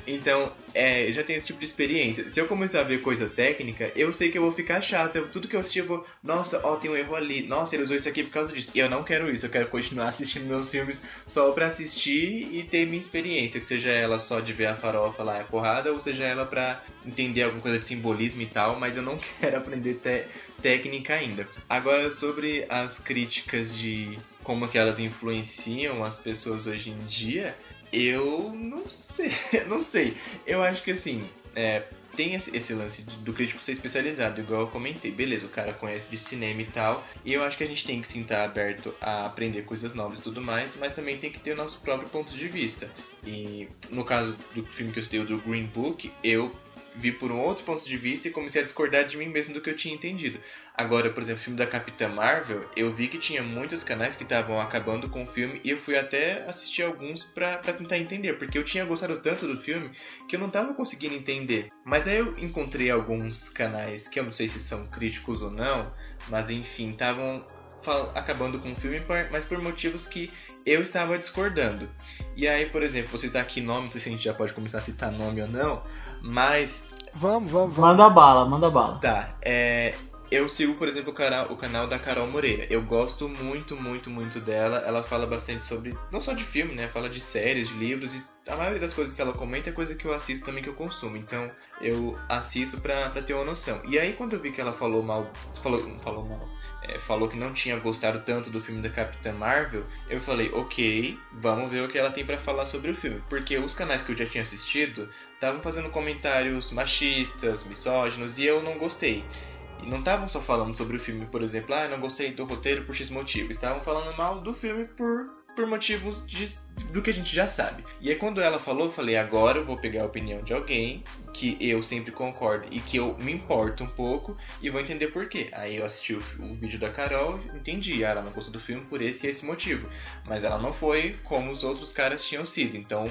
Speaker 4: então, é, já tenho esse tipo de experiência. Se eu começar a ver coisa técnica, eu sei que eu vou ficar chato. Eu, tudo que eu assistir, eu vou, nossa, ó, tem um erro ali. Nossa, ele usou isso aqui por causa disso. E eu não quero isso. Eu quero continuar assistindo meus filmes só pra assistir e ter minha experiência, que seja ela só de ver a farofa lá, a porrada, ou seja ela pra entender alguma coisa de simbolismo e tal, mas eu não quero aprender te técnica ainda. Agora, sobre as críticas de como que elas influenciam as pessoas hoje em dia, eu não sei, não sei. Eu acho que assim, é, tem esse lance do crítico ser especializado, igual eu comentei. Beleza, o cara conhece de cinema e tal, e eu acho que a gente tem que sim estar aberto a aprender coisas novas e tudo mais, mas também tem que ter o nosso próprio ponto de vista. E no caso do filme que eu citei, do Green Book, eu vi por um outro ponto de vista e comecei a discordar de mim mesmo do que eu tinha entendido. Agora, por exemplo, o filme da Capitã Marvel, eu vi que tinha muitos canais que estavam acabando com o filme e eu fui até assistir alguns para tentar entender, porque eu tinha gostado tanto do filme que eu não estava conseguindo entender. Mas aí eu encontrei alguns canais que eu não sei se são críticos ou não, mas enfim, estavam acabando com o filme, mas por motivos que eu estava discordando. E aí, por exemplo, você citar aqui nome, não sei se a gente já pode começar a citar nome ou não, mas
Speaker 2: Vamos, vamos, vamos.
Speaker 6: Manda bala, manda bala.
Speaker 4: Tá, é, eu sigo, por exemplo, o canal, o canal da Carol Moreira. Eu gosto muito, muito, muito dela. Ela fala bastante sobre, não só de filme, né? Fala de séries, de livros e a maioria das coisas que ela comenta é coisa que eu assisto também que eu consumo. Então eu assisto pra, pra ter uma noção. E aí quando eu vi que ela falou mal, falou, falou mal, é, falou que não tinha gostado tanto do filme da Capitã Marvel, eu falei, ok, vamos ver o que ela tem para falar sobre o filme. Porque os canais que eu já tinha assistido estavam fazendo comentários machistas, misóginos, e eu não gostei. E não estavam só falando sobre o filme, por exemplo, ah, não gostei do roteiro por X motivo. Estavam falando mal do filme por, por motivos de, do que a gente já sabe. E aí quando ela falou, eu falei, agora eu vou pegar a opinião de alguém que eu sempre concordo e que eu me importo um pouco e vou entender por quê. Aí eu assisti o, o vídeo da Carol entendi, ah, ela não gostou do filme por esse e esse motivo. Mas ela não foi como os outros caras tinham sido. Então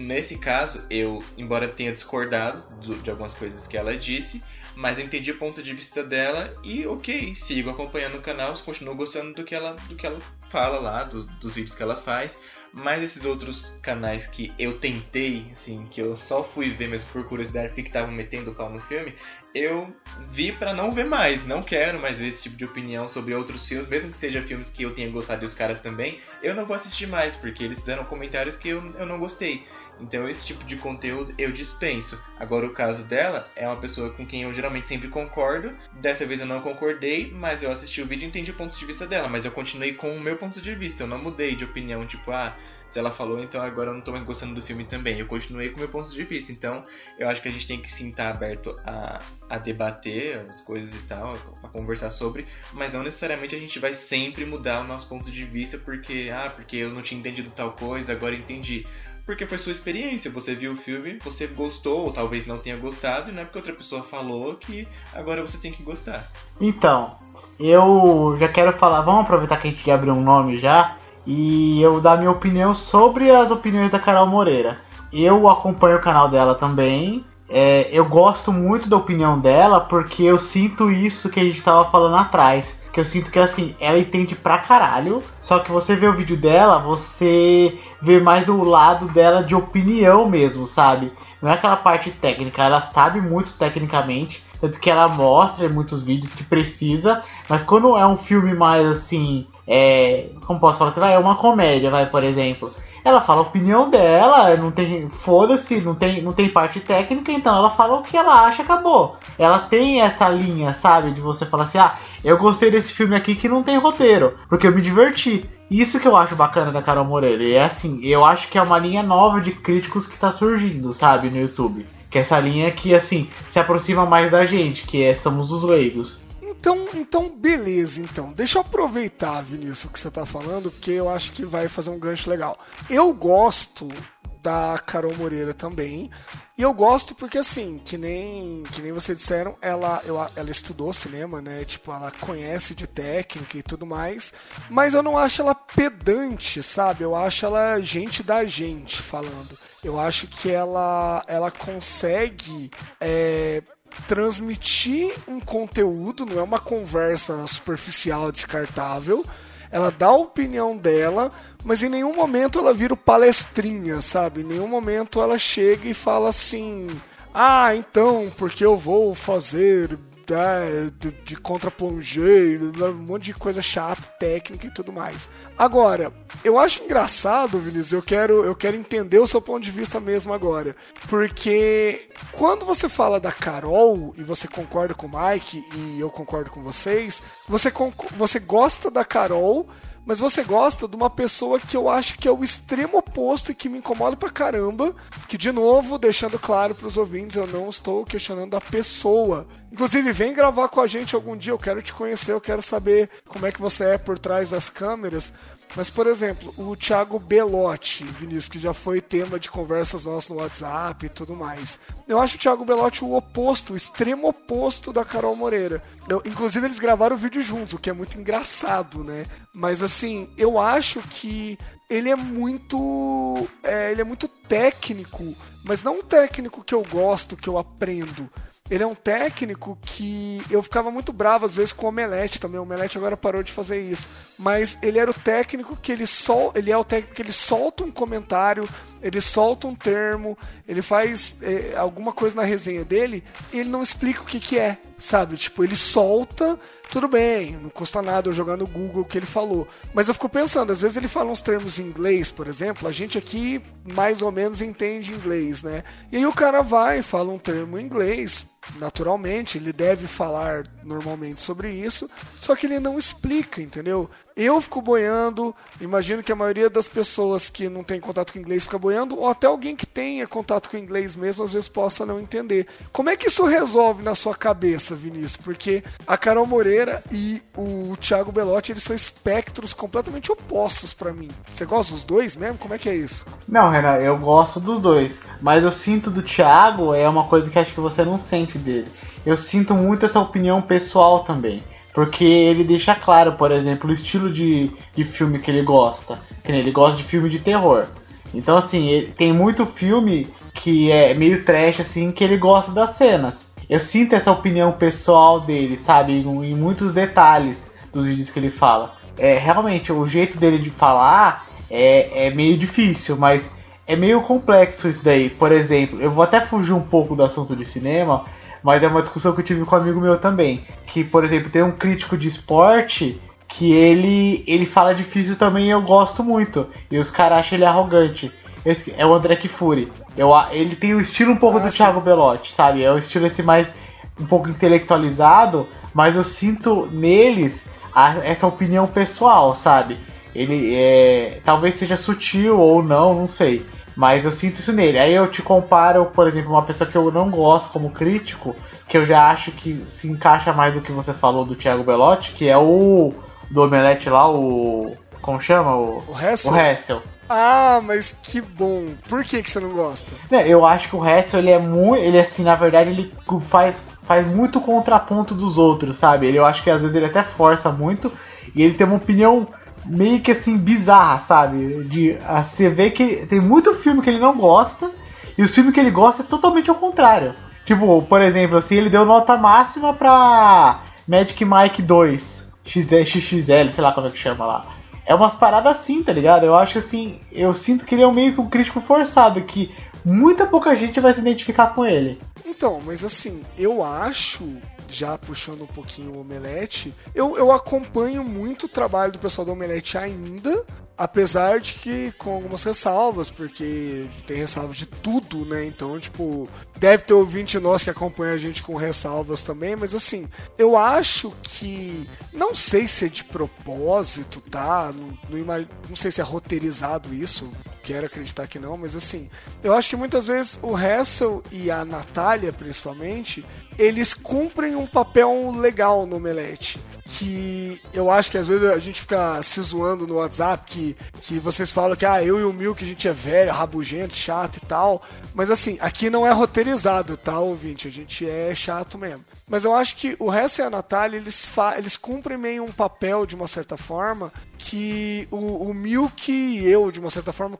Speaker 4: nesse caso, eu, embora tenha discordado de algumas coisas que ela disse, mas eu entendi o ponto de vista dela e ok, sigo acompanhando o canal, continuo gostando do que ela, do que ela fala lá, do, dos vídeos que ela faz. Mas esses outros canais que eu tentei, assim, que eu só fui ver mesmo por curiosidade porque estavam metendo o pau no filme, eu vi para não ver mais. Não quero mais ver esse tipo de opinião sobre outros filmes, mesmo que seja filmes que eu tenha gostado e os caras também, eu não vou assistir mais, porque eles fizeram comentários que eu, eu não gostei. Então esse tipo de conteúdo eu dispenso. Agora o caso dela é uma pessoa com quem eu geralmente sempre concordo. Dessa vez eu não concordei, mas eu assisti o vídeo e entendi o ponto de vista dela. Mas eu continuei com o meu ponto de vista. Eu não mudei de opinião, tipo, ah, se ela falou, então agora eu não tô mais gostando do filme também. Eu continuei com o meu ponto de vista. Então, eu acho que a gente tem que sim estar aberto a, a debater as coisas e tal, a conversar sobre, mas não necessariamente a gente vai sempre mudar o nosso ponto de vista porque, ah, porque eu não tinha entendido tal coisa, agora entendi porque foi sua experiência. Você viu o filme, você gostou, ou talvez não tenha gostado, e não é porque outra pessoa falou que agora você tem que gostar.
Speaker 6: Então, eu já quero falar, vamos aproveitar que a gente abriu um nome já, e eu dar minha opinião sobre as opiniões da Carol Moreira. Eu acompanho o canal dela também. É, eu gosto muito da opinião dela porque eu sinto isso que a gente estava falando atrás que eu sinto que assim, ela entende pra caralho. Só que você vê o vídeo dela, você vê mais o lado dela de opinião mesmo, sabe? Não é aquela parte técnica, ela sabe muito tecnicamente. Tanto que ela mostra em muitos vídeos que precisa. Mas quando é um filme mais assim. É, como posso falar? Você vai, é uma comédia, vai, por exemplo ela fala a opinião dela, não tem. Foda-se, não tem, não tem parte técnica, então ela fala o que ela acha, acabou. Ela tem essa linha, sabe? De você falar assim, ah, eu gostei desse filme aqui que não tem roteiro, porque eu me diverti. Isso que eu acho bacana da Carol Moreira. E é assim, eu acho que é uma linha nova de críticos que tá surgindo, sabe, no YouTube. Que é essa linha que, assim, se aproxima mais da gente, que é Somos os Leigos.
Speaker 2: Então, então, beleza, então. Deixa eu aproveitar, Vinícius, o que você tá falando, porque eu acho que vai fazer um gancho legal. Eu gosto da Carol Moreira também. E eu gosto porque, assim, que nem, que nem vocês disseram, ela, eu, ela estudou cinema, né? Tipo, ela conhece de técnica e tudo mais. Mas eu não acho ela pedante, sabe? Eu acho ela gente da gente falando. Eu acho que ela, ela consegue. É, transmitir um conteúdo, não é uma conversa superficial, descartável. Ela dá a opinião dela, mas em nenhum momento ela vira palestrinha, sabe? Em nenhum momento ela chega e fala assim: "Ah, então, porque eu vou fazer é, de, de contra-plongé, um monte de coisa chata, técnica e tudo mais. Agora, eu acho engraçado, Vinícius, eu quero, eu quero entender o seu ponto de vista mesmo agora. Porque quando você fala da Carol e você concorda com o Mike e eu concordo com vocês, você, você gosta da Carol mas você gosta de uma pessoa que eu acho que é o extremo oposto e que me incomoda pra caramba. Que, de novo, deixando claro pros ouvintes, eu não estou questionando a pessoa. Inclusive, vem gravar com a gente algum dia, eu quero te conhecer, eu quero saber como é que você é por trás das câmeras. Mas, por exemplo, o Thiago Belotti, Vinícius, que já foi tema de conversas nossas no WhatsApp e tudo mais. Eu acho o Thiago Belotti o oposto, o extremo oposto da Carol Moreira. Eu, inclusive, eles gravaram o vídeo juntos, o que é muito engraçado, né? Mas, assim, eu acho que ele é muito. É, ele é muito técnico, mas não um técnico que eu gosto, que eu aprendo ele é um técnico que eu ficava muito bravo às vezes com o Omelete também. O Omelete agora parou de fazer isso. Mas ele era o técnico que ele sol, ele é o técnico que ele solta um comentário, ele solta um termo, ele faz é, alguma coisa na resenha dele e ele não explica o que, que é, sabe? Tipo, ele solta, tudo bem, não custa nada eu jogar no Google o que ele falou. Mas eu fico pensando, às vezes ele fala uns termos em inglês, por exemplo, a gente aqui mais ou menos entende inglês, né? E aí o cara vai fala um termo em inglês, naturalmente, ele deve falar normalmente sobre isso, só que ele não explica, entendeu? Eu fico boiando, imagino que a maioria das pessoas que não tem contato com inglês fica boiando, ou até alguém que tenha contato com inglês mesmo, às vezes possa não entender. Como é que isso resolve na sua cabeça, Vinícius? Porque a Carol Moreira e o Thiago Belotti, eles são espectros completamente opostos para mim. Você gosta dos dois mesmo? Como é que é isso?
Speaker 6: Não, Renan, eu gosto dos dois, mas eu sinto do Thiago é uma coisa que acho que você não sente dele. Eu sinto muito essa opinião pessoal também. Porque ele deixa claro, por exemplo, o estilo de, de filme que ele gosta. Que ele gosta de filme de terror. Então, assim, ele, tem muito filme que é meio trash, assim, que ele gosta das cenas. Eu sinto essa opinião pessoal dele, sabe? Em, em muitos detalhes dos vídeos que ele fala. É, realmente, o jeito dele de falar é, é meio difícil, mas é meio complexo isso daí. Por exemplo, eu vou até fugir um pouco do assunto de cinema, mas é uma discussão que eu tive com um amigo meu também. Que, por exemplo, tem um crítico de esporte que ele ele fala difícil também e eu gosto muito. E os caras acham ele arrogante. Esse é o André Kifuri. Eu, ele tem o estilo um pouco ah, do sim. Thiago Belotti, sabe? É o estilo esse mais um pouco intelectualizado, mas eu sinto neles a, essa opinião pessoal, sabe? Ele é, talvez seja sutil ou não, não sei. Mas eu sinto isso nele. Aí eu te comparo, por exemplo, uma pessoa que eu não gosto como crítico, que eu já acho que se encaixa mais do que você falou do Thiago Belotti, que é o do Omelete lá, o. Como chama? O,
Speaker 2: o Hessel.
Speaker 6: O Hessel.
Speaker 2: Ah, mas que bom. Por que, que você não gosta?
Speaker 6: É, eu acho que o Hessel, ele é muito. Ele, assim, na verdade, ele faz, faz muito contraponto dos outros, sabe? Ele, eu acho que às vezes ele até força muito. E ele tem uma opinião meio que assim, bizarra, sabe? De, você vê que tem muito filme que ele não gosta, e o filme que ele gosta é totalmente ao contrário. Tipo, por exemplo, assim, ele deu nota máxima pra Magic Mike 2, XXL, sei lá como é que chama lá. É umas paradas assim, tá ligado? Eu acho assim, eu sinto que ele é um meio que um crítico forçado, que muita pouca gente vai se identificar com ele.
Speaker 2: Então, mas assim, eu acho já puxando um pouquinho o Omelete, eu, eu acompanho muito o trabalho do pessoal do Omelete ainda, apesar de que com algumas ressalvas, porque tem ressalvas de tudo, né? Então, tipo, deve ter ouvinte nosso que acompanha a gente com ressalvas também, mas assim, eu acho que. Não sei se é de propósito, tá? Não, não, não sei se é roteirizado isso, quero acreditar que não, mas assim, eu acho que muitas vezes o Hassel e a Natália, principalmente, eles cumprem um papel legal no Omelete. Que eu acho que às vezes a gente fica se zoando no WhatsApp que, que vocês falam que ah, eu e o Milk a gente é velho, rabugento, chato e tal. Mas assim, aqui não é roteirizado, tá, ouvinte? A gente é chato mesmo. Mas eu acho que o resto e a Natália, eles, eles cumprem meio um papel, de uma certa forma, que o, o Milk e eu, de uma certa forma,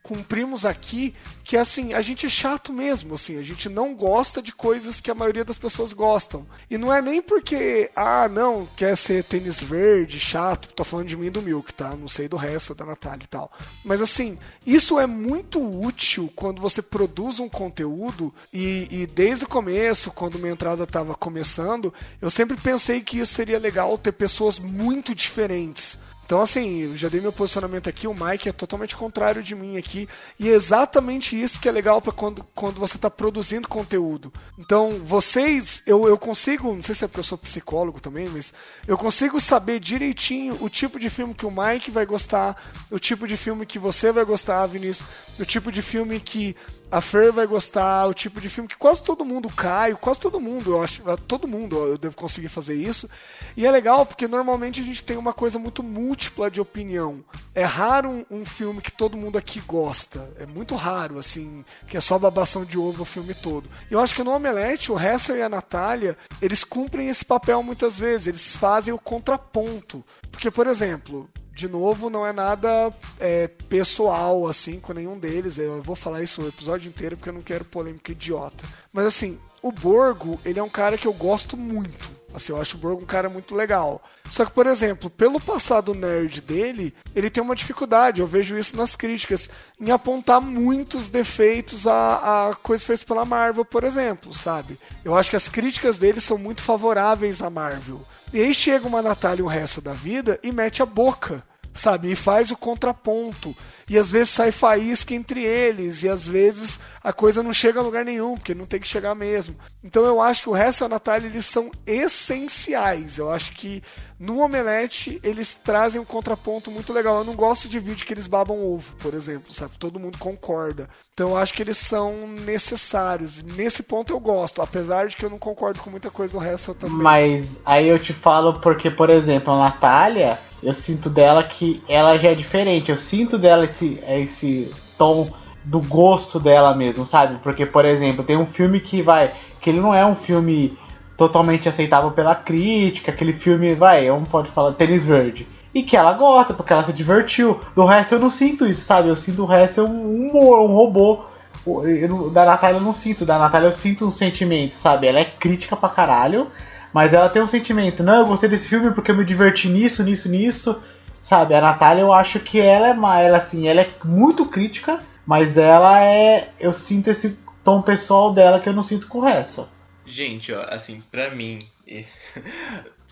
Speaker 2: cumprimos aqui, que assim, a gente é chato mesmo, assim, a gente não gosta de coisas que a maioria das pessoas gostam. E não é nem porque, ah, não, quer ser tênis verde, chato, tô falando de mim e do Milk, tá? Não sei do resto da Natália e tal. Mas assim, isso é muito útil quando você produz um conteúdo e, e desde o começo, quando minha entrada estava começando, eu sempre pensei que isso seria legal ter pessoas muito diferentes Então, assim, eu já dei meu posicionamento aqui, o Mike é totalmente contrário de mim aqui. E é exatamente isso que é legal para quando, quando você está produzindo conteúdo. Então, vocês, eu, eu consigo, não sei se é porque eu sou psicólogo também, mas eu consigo saber direitinho o tipo de filme que o Mike vai gostar, o tipo de filme que você vai gostar, Vinícius, o tipo de filme que a Fer vai gostar, o tipo de filme que quase todo mundo cai, quase todo mundo, eu acho, todo mundo eu devo conseguir fazer isso. E é legal porque normalmente a gente tem uma coisa muito múltipla de opinião. É raro um, um filme que todo mundo aqui gosta. É muito raro, assim, que é só babação de ovo o filme todo. Eu acho que no Omelete, o Hessel e a Natália, eles cumprem esse papel muitas vezes, eles fazem o contraponto. Porque, por exemplo, de novo, não é nada é, pessoal, assim, com nenhum deles. Eu vou falar isso o episódio inteiro porque eu não quero polêmica idiota. Mas, assim, o Borgo, ele é um cara que eu gosto muito. Assim, eu acho o Borgo um cara muito legal. Só que, por exemplo, pelo passado nerd dele, ele tem uma dificuldade, eu vejo isso nas críticas, em apontar muitos defeitos a, a coisas feitas pela Marvel, por exemplo, sabe? Eu acho que as críticas dele são muito favoráveis à Marvel. E aí chega uma Natália o resto da vida e mete a boca, sabe? E faz o contraponto. E às vezes sai faísca entre eles, e às vezes a coisa não chega a lugar nenhum, porque não tem que chegar mesmo. Então eu acho que o resto da Natália eles são essenciais. Eu acho que no Omelete eles trazem um contraponto muito legal. Eu não gosto de vídeo que eles babam ovo, por exemplo, sabe? Todo mundo concorda. Então eu acho que eles são necessários. Nesse ponto eu gosto, apesar de que eu não concordo com muita coisa do resto também.
Speaker 6: Mas aí eu te falo porque, por exemplo, a Natália, eu sinto dela que ela já é diferente. Eu sinto dela esse, esse tom do gosto dela mesmo, sabe? Porque, por exemplo, tem um filme que vai. que ele não é um filme totalmente aceitável pela crítica, aquele filme, vai, um pode falar Tênis Verde. E que ela gosta, porque ela se divertiu. Do resto eu não sinto isso, sabe? Eu sinto o resto um, um, um robô. Eu, da Natália eu não sinto, da Natália eu sinto um sentimento, sabe? Ela é crítica pra caralho, mas ela tem um sentimento. Não, eu gostei desse filme porque eu me diverti nisso, nisso, nisso. Sabe, a Natália eu acho que ela é mais, ela, assim, ela é muito crítica, mas ela é. Eu sinto esse tom pessoal dela que eu não sinto com resto.
Speaker 4: Gente, ó, assim, pra mim.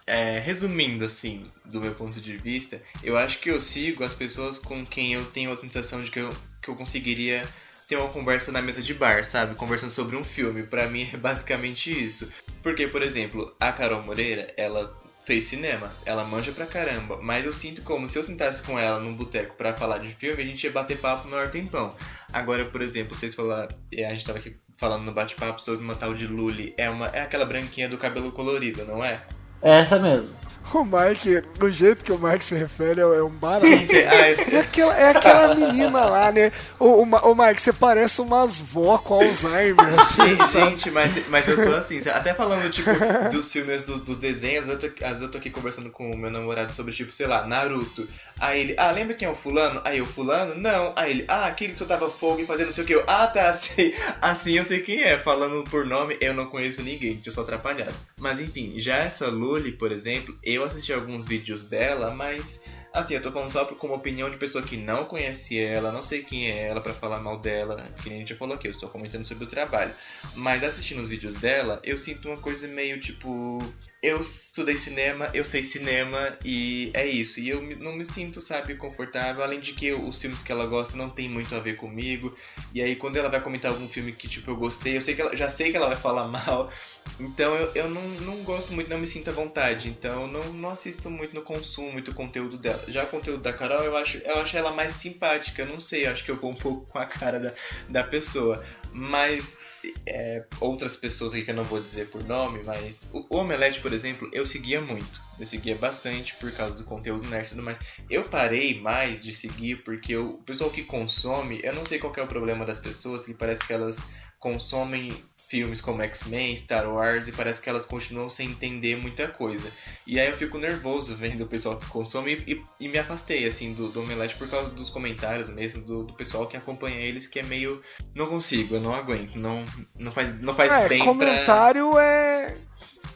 Speaker 4: É, resumindo assim, do meu ponto de vista, eu acho que eu sigo as pessoas com quem eu tenho a sensação de que eu, que eu conseguiria ter uma conversa na mesa de bar, sabe? Conversando sobre um filme. Para mim é basicamente isso. Porque, por exemplo, a Carol Moreira, ela fez cinema, ela manja pra caramba, mas eu sinto como se eu sentasse com ela num boteco para falar de filme, a gente ia bater papo no maior tempão. Agora, por exemplo, vocês falaram, a gente tava aqui falando no bate-papo sobre uma tal de Luli, é, uma, é aquela branquinha do cabelo colorido, não é?
Speaker 6: É essa mesmo.
Speaker 2: O Mike, do jeito que o Mike se refere, é um barato. é, aquela, é aquela menina lá, né? O, o, o Mike, você parece umas vó com Alzheimer.
Speaker 4: Assim, gente, mas, mas eu sou assim. Até falando, tipo, dos filmes, do, dos desenhos, eu tô, às vezes eu tô aqui conversando com o meu namorado sobre, tipo, sei lá, Naruto. Aí ele, ah, lembra quem é o fulano? Aí o fulano? Não. Aí ele, ah, aquele que soltava fogo e fazia não sei o que. Eu, ah, tá, sei. Assim eu sei quem é. Falando por nome, eu não conheço ninguém, eu sou atrapalhado. Mas enfim, já essa Luli, por exemplo, eu assisti alguns vídeos dela, mas assim, eu tô falando só como opinião de pessoa que não conhece ela, não sei quem é ela para falar mal dela, que nem a gente já falou aqui, eu estou comentando sobre o trabalho. Mas assistindo os vídeos dela, eu sinto uma coisa meio tipo eu estudei cinema, eu sei cinema e é isso. E eu não me sinto, sabe, confortável. Além de que os filmes que ela gosta não tem muito a ver comigo. E aí quando ela vai comentar algum filme que tipo eu gostei, eu sei que ela, já sei que ela vai falar mal. Então eu, eu não, não gosto muito, não me sinto à vontade. Então eu não, não assisto muito, no consumo muito o conteúdo dela. Já o conteúdo da Carol, eu acho, eu acho ela mais simpática. Eu não sei, eu acho que eu vou um pouco com a cara da, da pessoa. Mas é, outras pessoas aqui que eu não vou dizer por nome, mas o, Omelete, por exemplo, eu seguia muito. Eu seguia bastante por causa do conteúdo nerd e tudo mais. Eu parei mais de seguir porque o pessoal que consome, eu não sei qual é o problema das pessoas, que parece que elas consomem filmes como X-Men, Star Wars, e parece que elas continuam sem entender muita coisa. E aí eu fico nervoso vendo o pessoal que consome e, e me afastei, assim, do, do Omelete por causa dos comentários mesmo, do, do, pessoal que acompanha eles, que é meio... Não consigo, eu não aguento, não, não faz, não faz
Speaker 2: é,
Speaker 4: bem
Speaker 2: comentário
Speaker 4: pra...
Speaker 2: é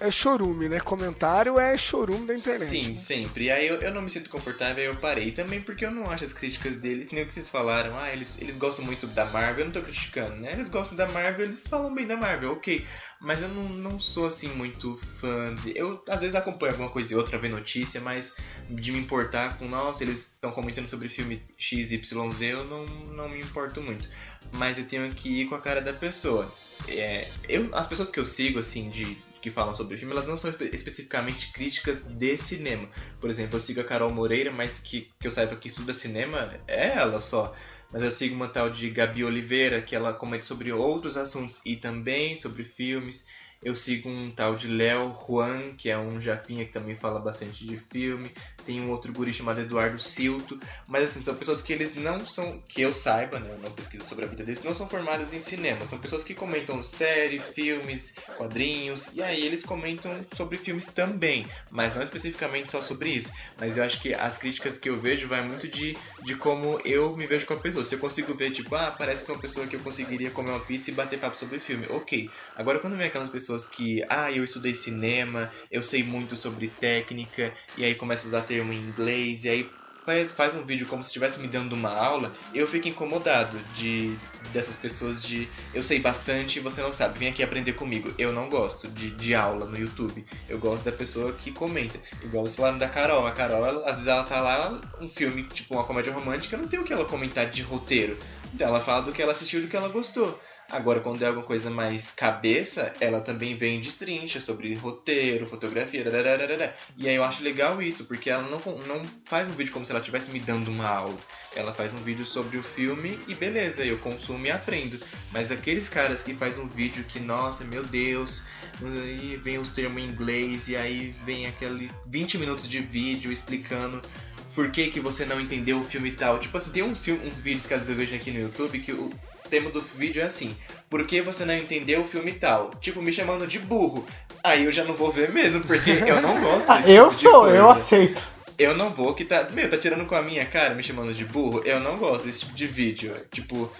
Speaker 2: é chorume, né? Comentário é chorume da internet.
Speaker 4: Sim, sempre. E aí eu, eu não me sinto confortável, eu parei. Também porque eu não acho as críticas dele, nem o que vocês falaram, ah, eles, eles gostam muito da Marvel, eu não tô criticando, né? Eles gostam da Marvel, eles falam bem da Marvel, ok. Mas eu não, não sou assim muito fã de. Eu às vezes acompanho alguma coisa e outra, ver notícia, mas de me importar com, nossa, eles estão comentando sobre filme XYZ, eu não, não me importo muito. Mas eu tenho que ir com a cara da pessoa. É, eu, as pessoas que eu sigo, assim, de que falam sobre o filme, elas não são espe especificamente críticas de cinema. Por exemplo, eu sigo a Carol Moreira, mas que, que eu saiba que estuda cinema, é ela só. Mas eu sigo uma tal de Gabi Oliveira, que ela comenta sobre outros assuntos e também sobre filmes. Eu sigo um tal de Léo Juan, que é um japinha que também fala bastante de filme. Tem um outro guri chamado Eduardo Silto. Mas assim, são pessoas que eles não são, que eu saiba, né, eu não pesquiso sobre a vida deles, não são formadas em cinema. São pessoas que comentam série, filmes, quadrinhos. E aí eles comentam sobre filmes também. Mas não especificamente só sobre isso. Mas eu acho que as críticas que eu vejo vai muito de, de como eu me vejo com a pessoa. Se eu consigo ver, tipo, ah, parece que é uma pessoa que eu conseguiria comer uma pizza e bater papo sobre filme. Ok. Agora quando vem aquelas pessoas que, ah, eu estudei cinema, eu sei muito sobre técnica, e aí começa a usar termo em inglês, e aí faz, faz um vídeo como se estivesse me dando uma aula, eu fico incomodado de dessas pessoas de eu sei bastante e você não sabe, vem aqui aprender comigo. Eu não gosto de, de aula no YouTube. Eu gosto da pessoa que comenta. Igual vocês falaram da Carol. A Carol, ela, às vezes ela tá lá, um filme, tipo uma comédia romântica, não tem o que ela comentar de roteiro. Então ela fala do que ela assistiu e do que ela gostou. Agora, quando é alguma coisa mais cabeça, ela também vem de strincha sobre roteiro, fotografia, dadadadada. e aí eu acho legal isso, porque ela não, não faz um vídeo como se ela estivesse me dando uma aula. Ela faz um vídeo sobre o filme e beleza, eu consumo e aprendo. Mas aqueles caras que faz um vídeo que, nossa, meu Deus, e vem os termos em inglês e aí vem aquele 20 minutos de vídeo explicando por que, que você não entendeu o filme e tal. Tipo assim, tem uns, uns vídeos que às vezes eu vejo aqui no YouTube que o, tema do vídeo é assim: Por que você não entendeu o filme tal? Tipo, me chamando de burro. Aí eu já não vou ver mesmo, porque eu não gosto
Speaker 6: ah, Eu tipo sou, eu aceito.
Speaker 4: Eu não vou que tá. Meu, tá tirando com a minha cara, me chamando de burro. Eu não gosto desse tipo de vídeo. Tipo,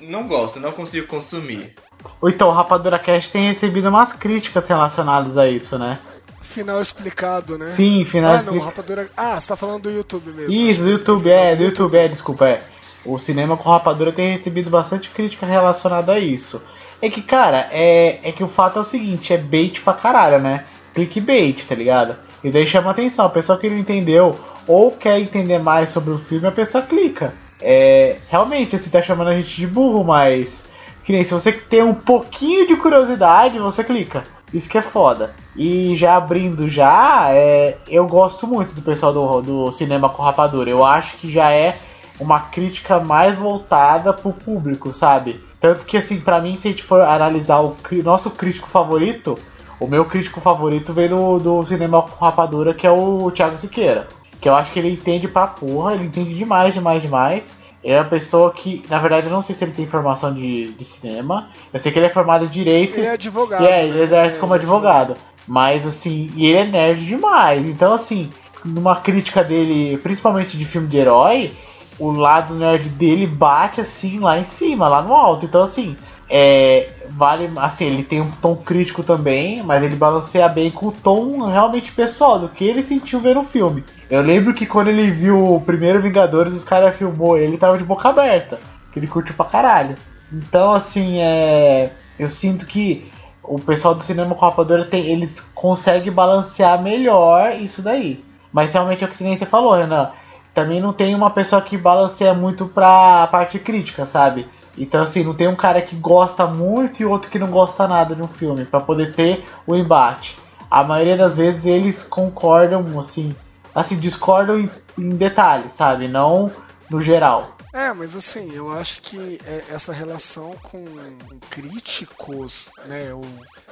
Speaker 4: não gosto, não consigo consumir.
Speaker 6: Ou então, o Rapadura Cast tem recebido umas críticas relacionadas a isso, né?
Speaker 2: Final explicado, né?
Speaker 6: Sim, final
Speaker 2: Ah, não, Rapadura. Ah, você tá falando do YouTube mesmo.
Speaker 6: Isso, do YouTube, é, do YouTube, é, desculpa, é o cinema com rapadura tem recebido bastante crítica relacionada a isso. É que, cara, é, é que o fato é o seguinte, é bait pra caralho, né? Clickbait, tá ligado? E daí chama atenção, a pessoa que não entendeu ou quer entender mais sobre o filme, a pessoa clica. É, realmente, você tá chamando a gente de burro, mas. Que nem se você tem um pouquinho de curiosidade, você clica. Isso que é foda. E já abrindo já, é, eu gosto muito do pessoal do, do cinema com rapadura. Eu acho que já é uma crítica mais voltada pro público, sabe? Tanto que, assim, para mim, se a gente for analisar o nosso crítico favorito, o meu crítico favorito veio do, do cinema com rapadura, que é o Thiago Siqueira. Que eu acho que ele entende pra porra, ele entende demais, demais, demais. Ele é uma pessoa que, na verdade, eu não sei se ele tem formação de, de cinema. Eu sei que ele é formado em direito.
Speaker 2: Ele é advogado.
Speaker 6: E é, ele exerce é, como é advogado. Mas, assim, e ele é nerd demais. Então, assim, numa crítica dele, principalmente de filme de herói, o lado nerd dele bate assim lá em cima, lá no alto. Então assim, é, vale assim, ele tem um tom crítico também, mas ele balanceia bem com o tom realmente pessoal do que ele sentiu ver o filme. Eu lembro que quando ele viu o primeiro Vingadores, os caras filmou ele tava de boca aberta, que ele curtiu pra caralho. Então assim, é, eu sinto que o pessoal do cinema com rapadura tem, eles conseguem balancear melhor isso daí. Mas realmente é o que você falou, Renan também não tem uma pessoa que balanceia muito pra parte crítica, sabe? Então, assim, não tem um cara que gosta muito e outro que não gosta nada de um filme, para poder ter o embate. A maioria das vezes eles concordam, assim, assim, discordam em, em detalhes, sabe? Não no geral.
Speaker 2: É, mas assim, eu acho que é, essa relação com críticos, né? O...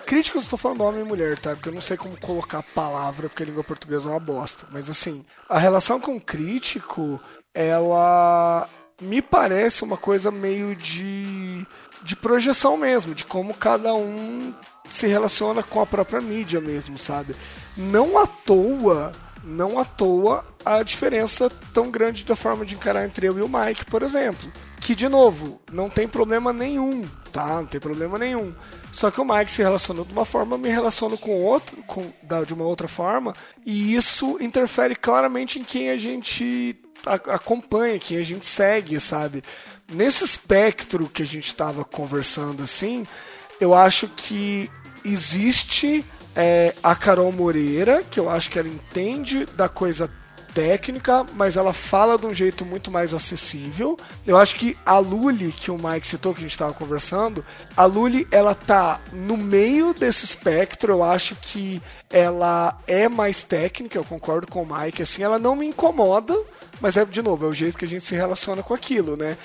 Speaker 2: Críticos, estou falando homem e mulher, tá? Porque eu não sei como colocar a palavra, porque a língua portuguesa é uma bosta. Mas assim, a relação com crítico, ela me parece uma coisa meio de, de projeção mesmo, de como cada um se relaciona com a própria mídia mesmo, sabe? Não à toa, não à toa a diferença tão grande da forma de encarar entre eu e o Mike, por exemplo. Que, de novo, não tem problema nenhum, tá? Não tem problema nenhum. Só que o Mike se relacionou de uma forma, eu me relaciono com outro, com, da, de uma outra forma, e isso interfere claramente em quem a gente a, acompanha, quem a gente segue, sabe? Nesse espectro que a gente estava conversando assim, eu acho que existe é, a Carol Moreira, que eu acho que ela entende da coisa técnica, mas ela fala de um jeito muito mais acessível. Eu acho que a Luli, que o Mike citou, que a gente estava conversando, a Luli, ela tá no meio desse espectro, eu acho que ela é mais técnica, eu concordo com o Mike, assim, ela não me incomoda, mas é, de novo, é o jeito que a gente se relaciona com aquilo, né?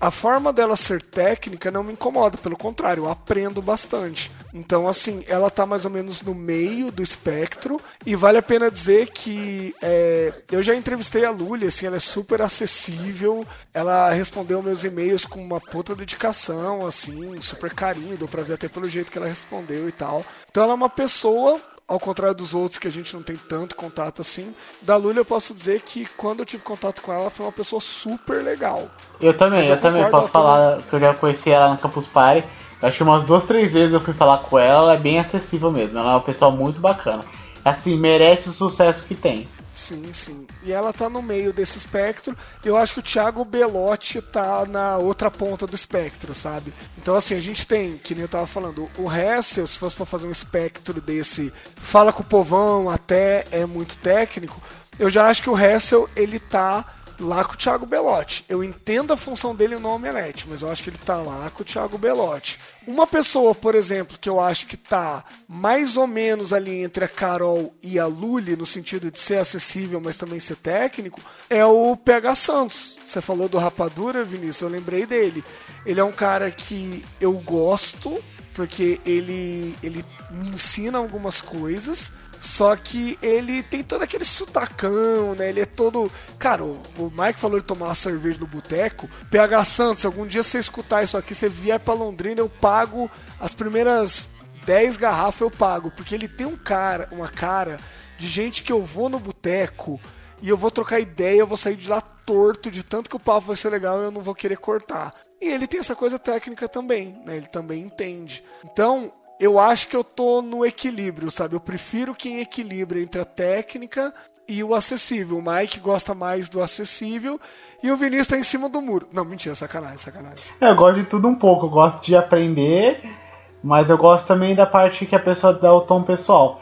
Speaker 2: A forma dela ser técnica não me incomoda, pelo contrário, eu aprendo bastante. Então, assim, ela tá mais ou menos no meio do espectro e vale a pena dizer que é, eu já entrevistei a Luli, assim, ela é super acessível, ela respondeu meus e-mails com uma puta dedicação, assim, super carinho, deu pra ver até pelo jeito que ela respondeu e tal. Então ela é uma pessoa ao contrário dos outros que a gente não tem tanto contato assim. Da Lula eu posso dizer que quando eu tive contato com ela, ela foi uma pessoa super legal.
Speaker 6: Eu também, eu, eu também posso falar que eu já conheci ela no Campus Party. Acho que umas duas, três vezes eu fui falar com ela, ela é bem acessível mesmo. Ela é uma pessoa muito bacana. Assim, merece o sucesso que tem.
Speaker 2: Sim, sim. E ela tá no meio desse espectro. Eu acho que o Thiago Belotti tá na outra ponta do espectro, sabe? Então, assim, a gente tem, que nem eu tava falando, o Hessel, se fosse pra fazer um espectro desse, fala com o povão, até é muito técnico. Eu já acho que o Hessel, ele tá lá com o Thiago Belotti. Eu entendo a função dele no Omelete, mas eu acho que ele tá lá com o Thiago Belotti. Uma pessoa, por exemplo, que eu acho que tá mais ou menos ali entre a Carol e a Luli, no sentido de ser acessível, mas também ser técnico, é o PH Santos. Você falou do Rapadura, Vinícius, eu lembrei dele. Ele é um cara que eu gosto, porque ele, ele me ensina algumas coisas só que ele tem todo aquele sutacão, né? Ele é todo. Cara, o, o Mike falou de tomar uma cerveja no boteco. PH Santos, algum dia você escutar isso aqui, você vier pra Londrina, eu pago as primeiras 10 garrafas, eu pago. Porque ele tem um cara, uma cara de gente que eu vou no boteco e eu vou trocar ideia, eu vou sair de lá torto de tanto que o papo vai ser legal e eu não vou querer cortar. E ele tem essa coisa técnica também, né? Ele também entende. Então, eu acho que eu tô no equilíbrio, sabe? Eu prefiro quem equilibra entre a técnica e o acessível. O Mike gosta mais do acessível e o Vinícius tá em cima do muro. Não, mentira, sacanagem, sacanagem.
Speaker 6: Eu gosto de tudo um pouco, eu gosto de aprender, mas eu gosto também da parte que a pessoa dá o tom pessoal.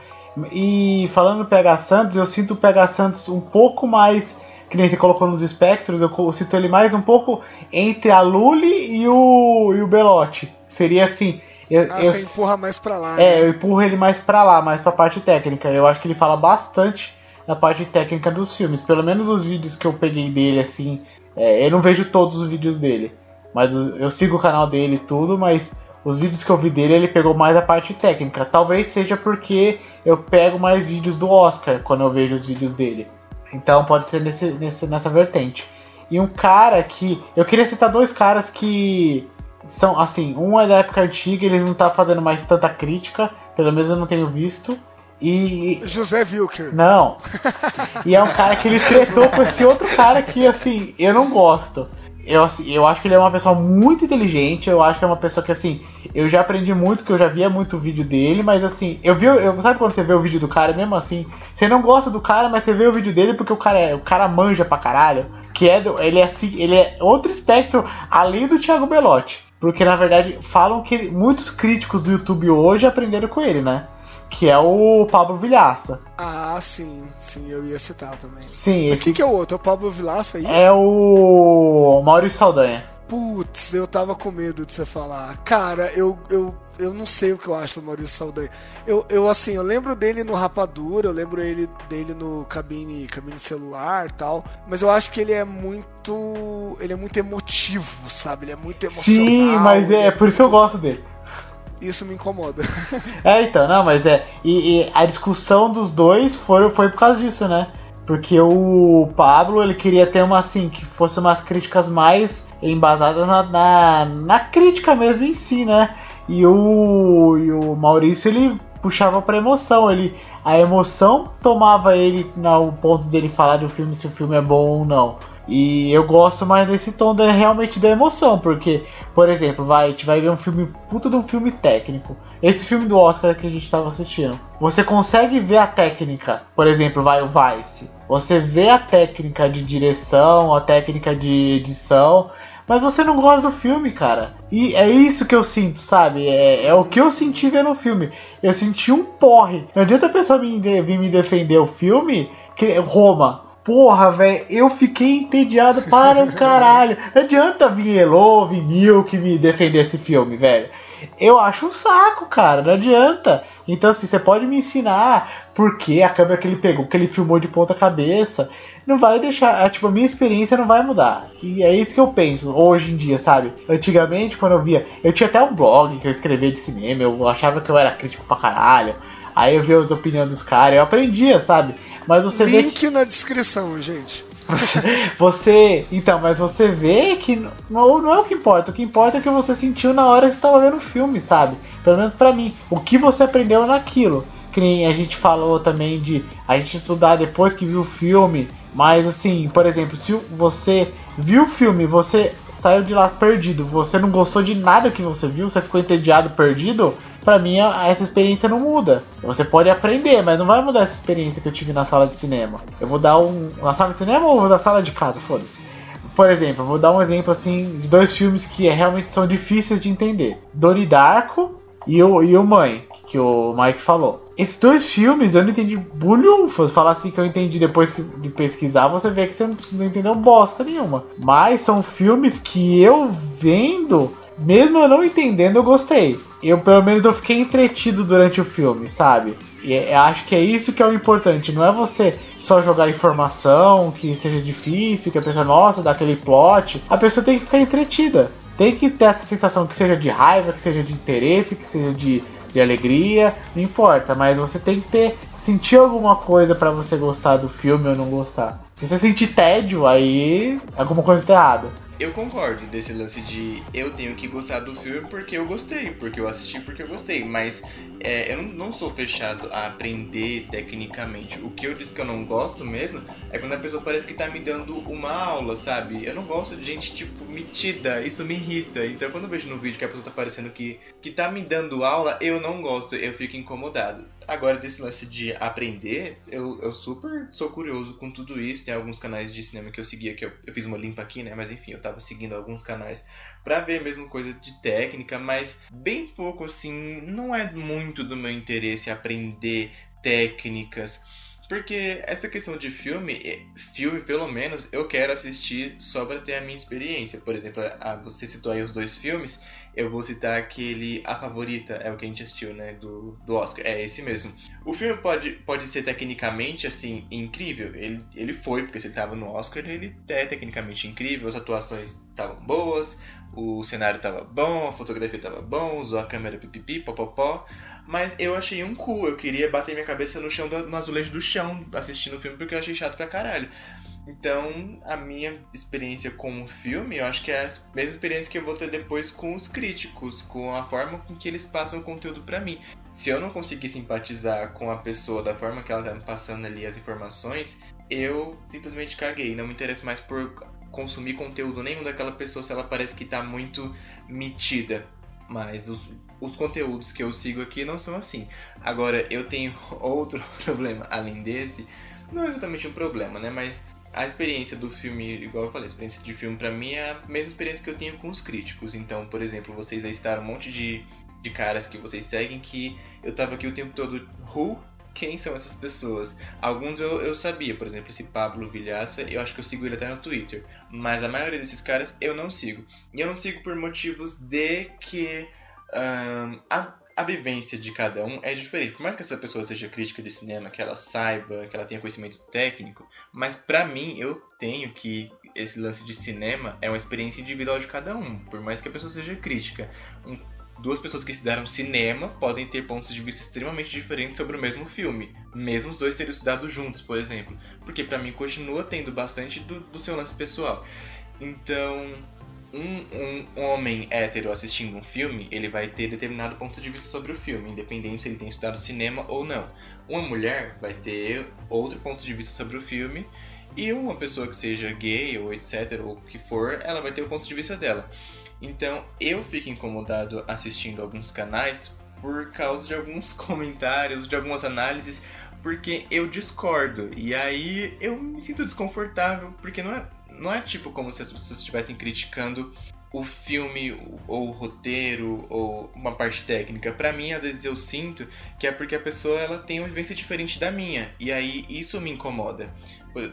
Speaker 6: E falando do PH Santos, eu sinto o PH Santos um pouco mais, que nem você colocou nos espectros, eu sinto ele mais um pouco entre a Lully e o, e o Belotti. Seria assim,
Speaker 2: eu, ah, eu, você empurra mais pra lá.
Speaker 6: É, né? eu empurro ele mais pra lá, mais pra parte técnica. Eu acho que ele fala bastante na parte técnica dos filmes. Pelo menos os vídeos que eu peguei dele, assim. É, eu não vejo todos os vídeos dele. Mas eu sigo o canal dele e tudo, mas os vídeos que eu vi dele, ele pegou mais a parte técnica. Talvez seja porque eu pego mais vídeos do Oscar quando eu vejo os vídeos dele. Então pode ser nesse, nesse, nessa vertente. E um cara que. Eu queria citar dois caras que são assim, um é da época antiga, ele não tá fazendo mais tanta crítica, pelo menos eu não tenho visto. E.
Speaker 2: José Wilker.
Speaker 6: Não. E é um cara que ele tretou com esse outro cara que, assim, eu não gosto. Eu, assim, eu acho que ele é uma pessoa muito inteligente, eu acho que é uma pessoa que, assim, eu já aprendi muito, que eu já via muito vídeo dele, mas, assim, eu vi, eu, sabe quando você vê o vídeo do cara, mesmo assim, você não gosta do cara, mas você vê o vídeo dele porque o cara, é, o cara manja pra caralho, que é, do, ele é, assim, ele é outro espectro, além do Thiago Belotti. Porque na verdade falam que muitos críticos do YouTube hoje aprenderam com ele, né? Que é o Pablo Vilhaça.
Speaker 2: Ah, sim, sim, eu ia citar também.
Speaker 6: Sim,
Speaker 2: Mas esse... quem que é o outro? É o Pablo Vilhaça aí?
Speaker 6: É o Maurício Saldanha.
Speaker 2: Putz, eu tava com medo de você falar. Cara, eu, eu eu não sei o que eu acho do Maurício Saldanha. Eu, eu assim, eu lembro dele no Rapadura, eu lembro ele, dele no cabine, cabine celular tal, mas eu acho que ele é muito, ele é muito emotivo, sabe? Ele é muito emocional.
Speaker 6: Sim, mas é, é por isso que eu gosto dele.
Speaker 2: Isso me incomoda.
Speaker 6: é, então, não, mas é. E, e, a discussão dos dois foi, foi por causa disso, né? Porque o Pablo ele queria ter uma assim, que fosse umas críticas mais embasadas na, na, na crítica mesmo em si, né? E o, e o Maurício ele puxava pra emoção. Ele, a emoção tomava ele no ponto dele falar de um filme se o filme é bom ou não. E eu gosto mais desse tom da, realmente da emoção, porque Por exemplo, vai, a gente vai ver um filme, puta de um filme técnico. Esse filme do Oscar que a gente estava assistindo. Você consegue ver a técnica, por exemplo, vai o Vice. Você vê a técnica de direção, a técnica de edição, mas você não gosta do filme, cara. E é isso que eu sinto, sabe? É, é o que eu senti vendo o filme. Eu senti um porre. Não adianta a pessoa vir, vir me defender o filme, que Roma. Porra, velho, eu fiquei entediado para o caralho. Não adianta vir Elo, vir Milk me defender esse filme, velho. Eu acho um saco, cara, não adianta. Então, assim, você pode me ensinar porque a câmera que ele pegou, que ele filmou de ponta cabeça, não vai deixar, tipo, a minha experiência não vai mudar. E é isso que eu penso hoje em dia, sabe? Antigamente, quando eu via, eu tinha até um blog que eu escrevia de cinema, eu achava que eu era crítico pra caralho. Aí eu via as opiniões dos caras, eu aprendia, sabe? Mas você
Speaker 2: Link
Speaker 6: vê que...
Speaker 2: na descrição, gente.
Speaker 6: Você, você, então, mas você vê que não, não é o que importa. O que importa é o que você sentiu na hora que você estava vendo o filme, sabe? Pelo menos para mim. O que você aprendeu naquilo. Que nem a gente falou também de a gente estudar depois que viu o filme. Mas assim, por exemplo, se você viu o filme, você saiu de lá perdido, você não gostou de nada que você viu, você ficou entediado, perdido, pra mim essa experiência não muda. Você pode aprender, mas não vai mudar essa experiência que eu tive na sala de cinema. Eu vou dar um. Na sala de cinema ou na sala de casa? Foda-se. Por exemplo, vou dar um exemplo assim de dois filmes que é, realmente são difíceis de entender: Doni Darko e o, e o Mãe, que o Mike falou. Esses dois filmes eu não entendi bulhufas. Falar assim que eu entendi depois de pesquisar, você vê que você não entendeu bosta nenhuma. Mas são filmes que eu vendo mesmo eu não entendendo, eu gostei. Eu, pelo menos, eu fiquei entretido durante o filme, sabe? E é, acho que é isso que é o importante. Não é você só jogar informação, que seja difícil, que a pessoa, nossa, dá aquele plot. A pessoa tem que ficar entretida. Tem que ter essa sensação que seja de raiva, que seja de interesse, que seja de, de alegria, não importa. Mas você tem que ter sentir alguma coisa para você gostar do filme ou não gostar. Se você sentir tédio, aí alguma coisa está errada
Speaker 4: eu concordo desse lance de eu tenho que gostar do filme porque eu gostei, porque eu assisti porque eu gostei, mas é, eu não, sou fechado a aprender tecnicamente. O que eu disse que eu não gosto mesmo é quando a pessoa parece que tá me dando uma aula, sabe? Eu não gosto de gente, tipo, metida, isso me irrita. Então quando eu vejo no vídeo que a pessoa tá parecendo que, que tá me dando aula, eu não gosto, eu fico incomodado. Agora, desse lance de aprender, eu, eu super sou curioso com tudo isso. Tem alguns canais de cinema que eu seguia, que eu, eu fiz uma limpa aqui, né? Mas enfim, eu tava seguindo alguns canais para ver mesmo coisa de técnica, mas bem pouco assim, não é muito do meu interesse aprender técnicas. Porque essa questão de filme, é, filme pelo menos, eu quero assistir só para ter a minha experiência. Por exemplo, a, você citou aí os dois filmes, eu vou citar aquele A Favorita, é o que a gente assistiu, né, do, do Oscar, é esse mesmo. O filme pode, pode ser tecnicamente, assim, incrível, ele, ele foi, porque se ele estava no Oscar, ele é tecnicamente incrível, as atuações estavam boas, o cenário estava bom, a fotografia estava bom, usou a câmera pipipi, popopó, mas eu achei um cu. Eu queria bater minha cabeça no chão, no azulejo do chão, assistindo o filme, porque eu achei chato pra caralho. Então, a minha experiência com o filme, eu acho que é a mesma experiência que eu vou ter depois com os críticos, com a forma com que eles passam o conteúdo para mim. Se eu não conseguir simpatizar com a pessoa da forma que ela tá me passando ali as informações, eu simplesmente caguei. Não me interesso mais por consumir conteúdo nenhum daquela pessoa se ela parece que tá muito metida. Mas os, os conteúdos que eu sigo aqui não são assim. Agora, eu tenho outro problema além desse. Não é exatamente um problema, né? Mas a experiência do filme, igual eu falei, a experiência de filme para mim é a mesma experiência que eu tenho com os críticos. Então, por exemplo, vocês aí estaram um monte de, de caras que vocês seguem que eu tava aqui o tempo todo, who? Quem são essas pessoas? Alguns eu, eu sabia, por exemplo, esse Pablo Vilhaça, eu acho que eu sigo ele até no Twitter. Mas a maioria desses caras eu não sigo. E eu não sigo por motivos de que um, a vivência de cada um é diferente. Por mais que essa pessoa seja crítica de cinema, que ela saiba, que ela tenha conhecimento técnico, mas para mim eu tenho que esse lance de cinema é uma experiência individual de cada um. Por mais que a pessoa seja crítica, um, duas pessoas que estudaram cinema podem ter pontos de vista extremamente diferentes sobre o mesmo filme, mesmo os dois terem estudado juntos, por exemplo, porque para mim continua tendo bastante do, do seu lance pessoal. Então, um, um, homem hétero assistindo um filme, ele vai ter determinado ponto de vista sobre o filme, independente se ele tem estudado cinema ou não. Uma mulher vai ter outro ponto de vista sobre o filme, e uma pessoa que seja gay ou etc, ou o que for, ela vai ter o ponto de vista dela. Então eu fico incomodado assistindo alguns canais por causa de alguns comentários, de algumas análises, porque eu discordo. E aí eu me sinto desconfortável, porque não é, não é tipo como se as pessoas estivessem criticando o filme ou o roteiro ou uma parte técnica. Para mim, às vezes eu sinto que é porque a pessoa ela tem uma vivência diferente da minha e aí isso me incomoda.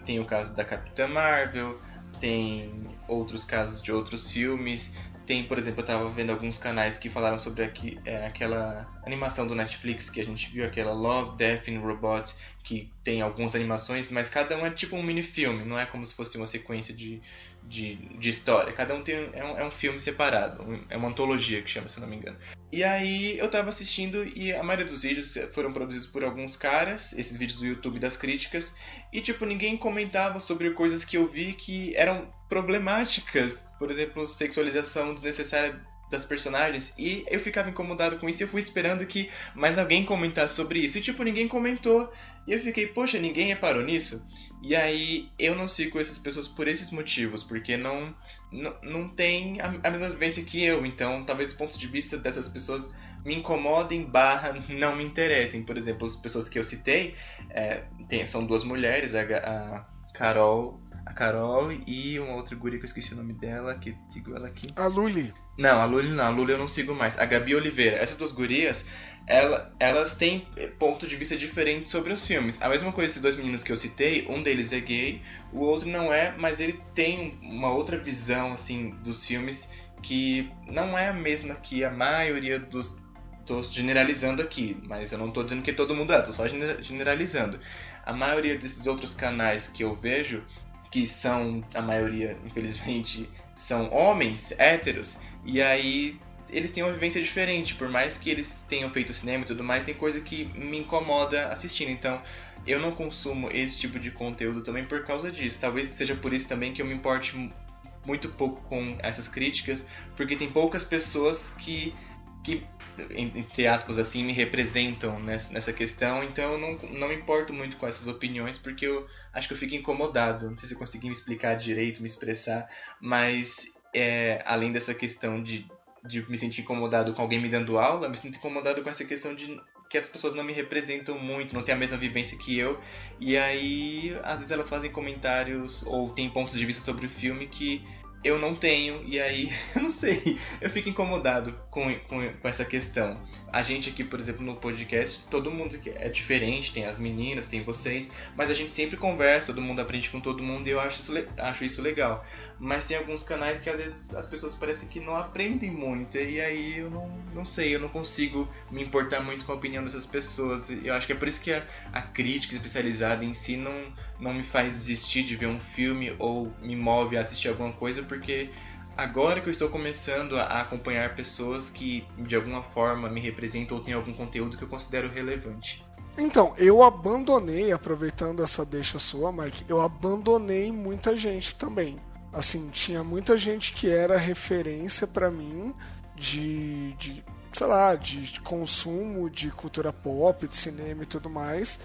Speaker 4: Tem o caso da Capitã Marvel, tem outros casos de outros filmes. Tem, por exemplo, eu tava vendo alguns canais que falaram sobre aqui, é, aquela animação do Netflix que a gente viu, aquela Love, Death and Robots, que tem algumas animações, mas cada um é tipo um mini filme, não é como se fosse uma sequência de, de, de história. Cada um tem é um, é um filme separado, é uma antologia que chama, se não me engano. E aí eu tava assistindo e a maioria dos vídeos foram produzidos por alguns caras, esses vídeos do YouTube das críticas, e tipo, ninguém comentava sobre coisas que eu vi que eram problemáticas, por exemplo, sexualização desnecessária das personagens e eu ficava incomodado com isso e eu fui esperando que mais alguém comentasse sobre isso e tipo ninguém comentou e eu fiquei poxa ninguém reparou nisso e aí eu não sigo essas pessoas por esses motivos porque não não, não tem a, a mesma vivência que eu então talvez os pontos de vista dessas pessoas me incomodem barra não me interessem por exemplo as pessoas que eu citei é, tem, são duas mulheres a, a Carol a Carol e uma outra guria que eu esqueci o nome dela, que sigo ela aqui.
Speaker 2: A Luli.
Speaker 4: Não, a Luli não, a Luli eu não sigo mais. A Gabi Oliveira. Essas duas gurias, ela, elas têm ponto de vista diferente sobre os filmes. A mesma coisa esses dois meninos que eu citei, um deles é gay, o outro não é, mas ele tem uma outra visão, assim, dos filmes que não é a mesma que a maioria dos... Tô generalizando aqui, mas eu não tô dizendo que todo mundo é, tô só generalizando. A maioria desses outros canais que eu vejo que são, a maioria, infelizmente, são homens héteros, e aí eles têm uma vivência diferente, por mais que eles tenham feito cinema e tudo mais, tem coisa que me incomoda assistindo, então eu não consumo esse tipo de conteúdo também por causa disso. Talvez seja por isso também que eu me importe muito pouco com essas críticas, porque tem poucas pessoas que que, entre aspas, assim, me representam nessa, questão, então eu não, não me importo muito com essas opiniões, porque eu acho que eu fico incomodado. Não sei se eu consegui me explicar direito, me expressar, mas é, além dessa questão de, de me sentir incomodado com alguém me dando aula, me sinto incomodado com essa questão de que as pessoas não me representam muito, não têm a mesma vivência que eu, e aí às vezes elas fazem comentários ou têm pontos de vista sobre o filme que eu não tenho, e aí, eu não sei, eu fico incomodado com, com, com, essa questão. A gente aqui, por exemplo, no podcast, todo mundo é diferente, tem as meninas, tem vocês, mas a gente sempre conversa, todo mundo aprende com todo mundo e eu acho isso, acho isso legal. Mas tem alguns canais que às vezes as pessoas parecem que não aprendem muito, e aí eu não, não sei, eu não consigo me importar muito com a opinião dessas pessoas. Eu acho que é por isso que a, a crítica especializada em si não, não me faz desistir de ver um filme ou me move a assistir alguma coisa, porque agora que eu estou começando a acompanhar pessoas que de alguma forma me representam ou têm algum conteúdo que eu considero relevante.
Speaker 2: Então, eu abandonei, aproveitando essa deixa sua, Mike, eu abandonei muita gente também. Assim, tinha muita gente que era referência para mim de, de, sei lá, de, consumo de cultura pop, de cinema e tudo mais.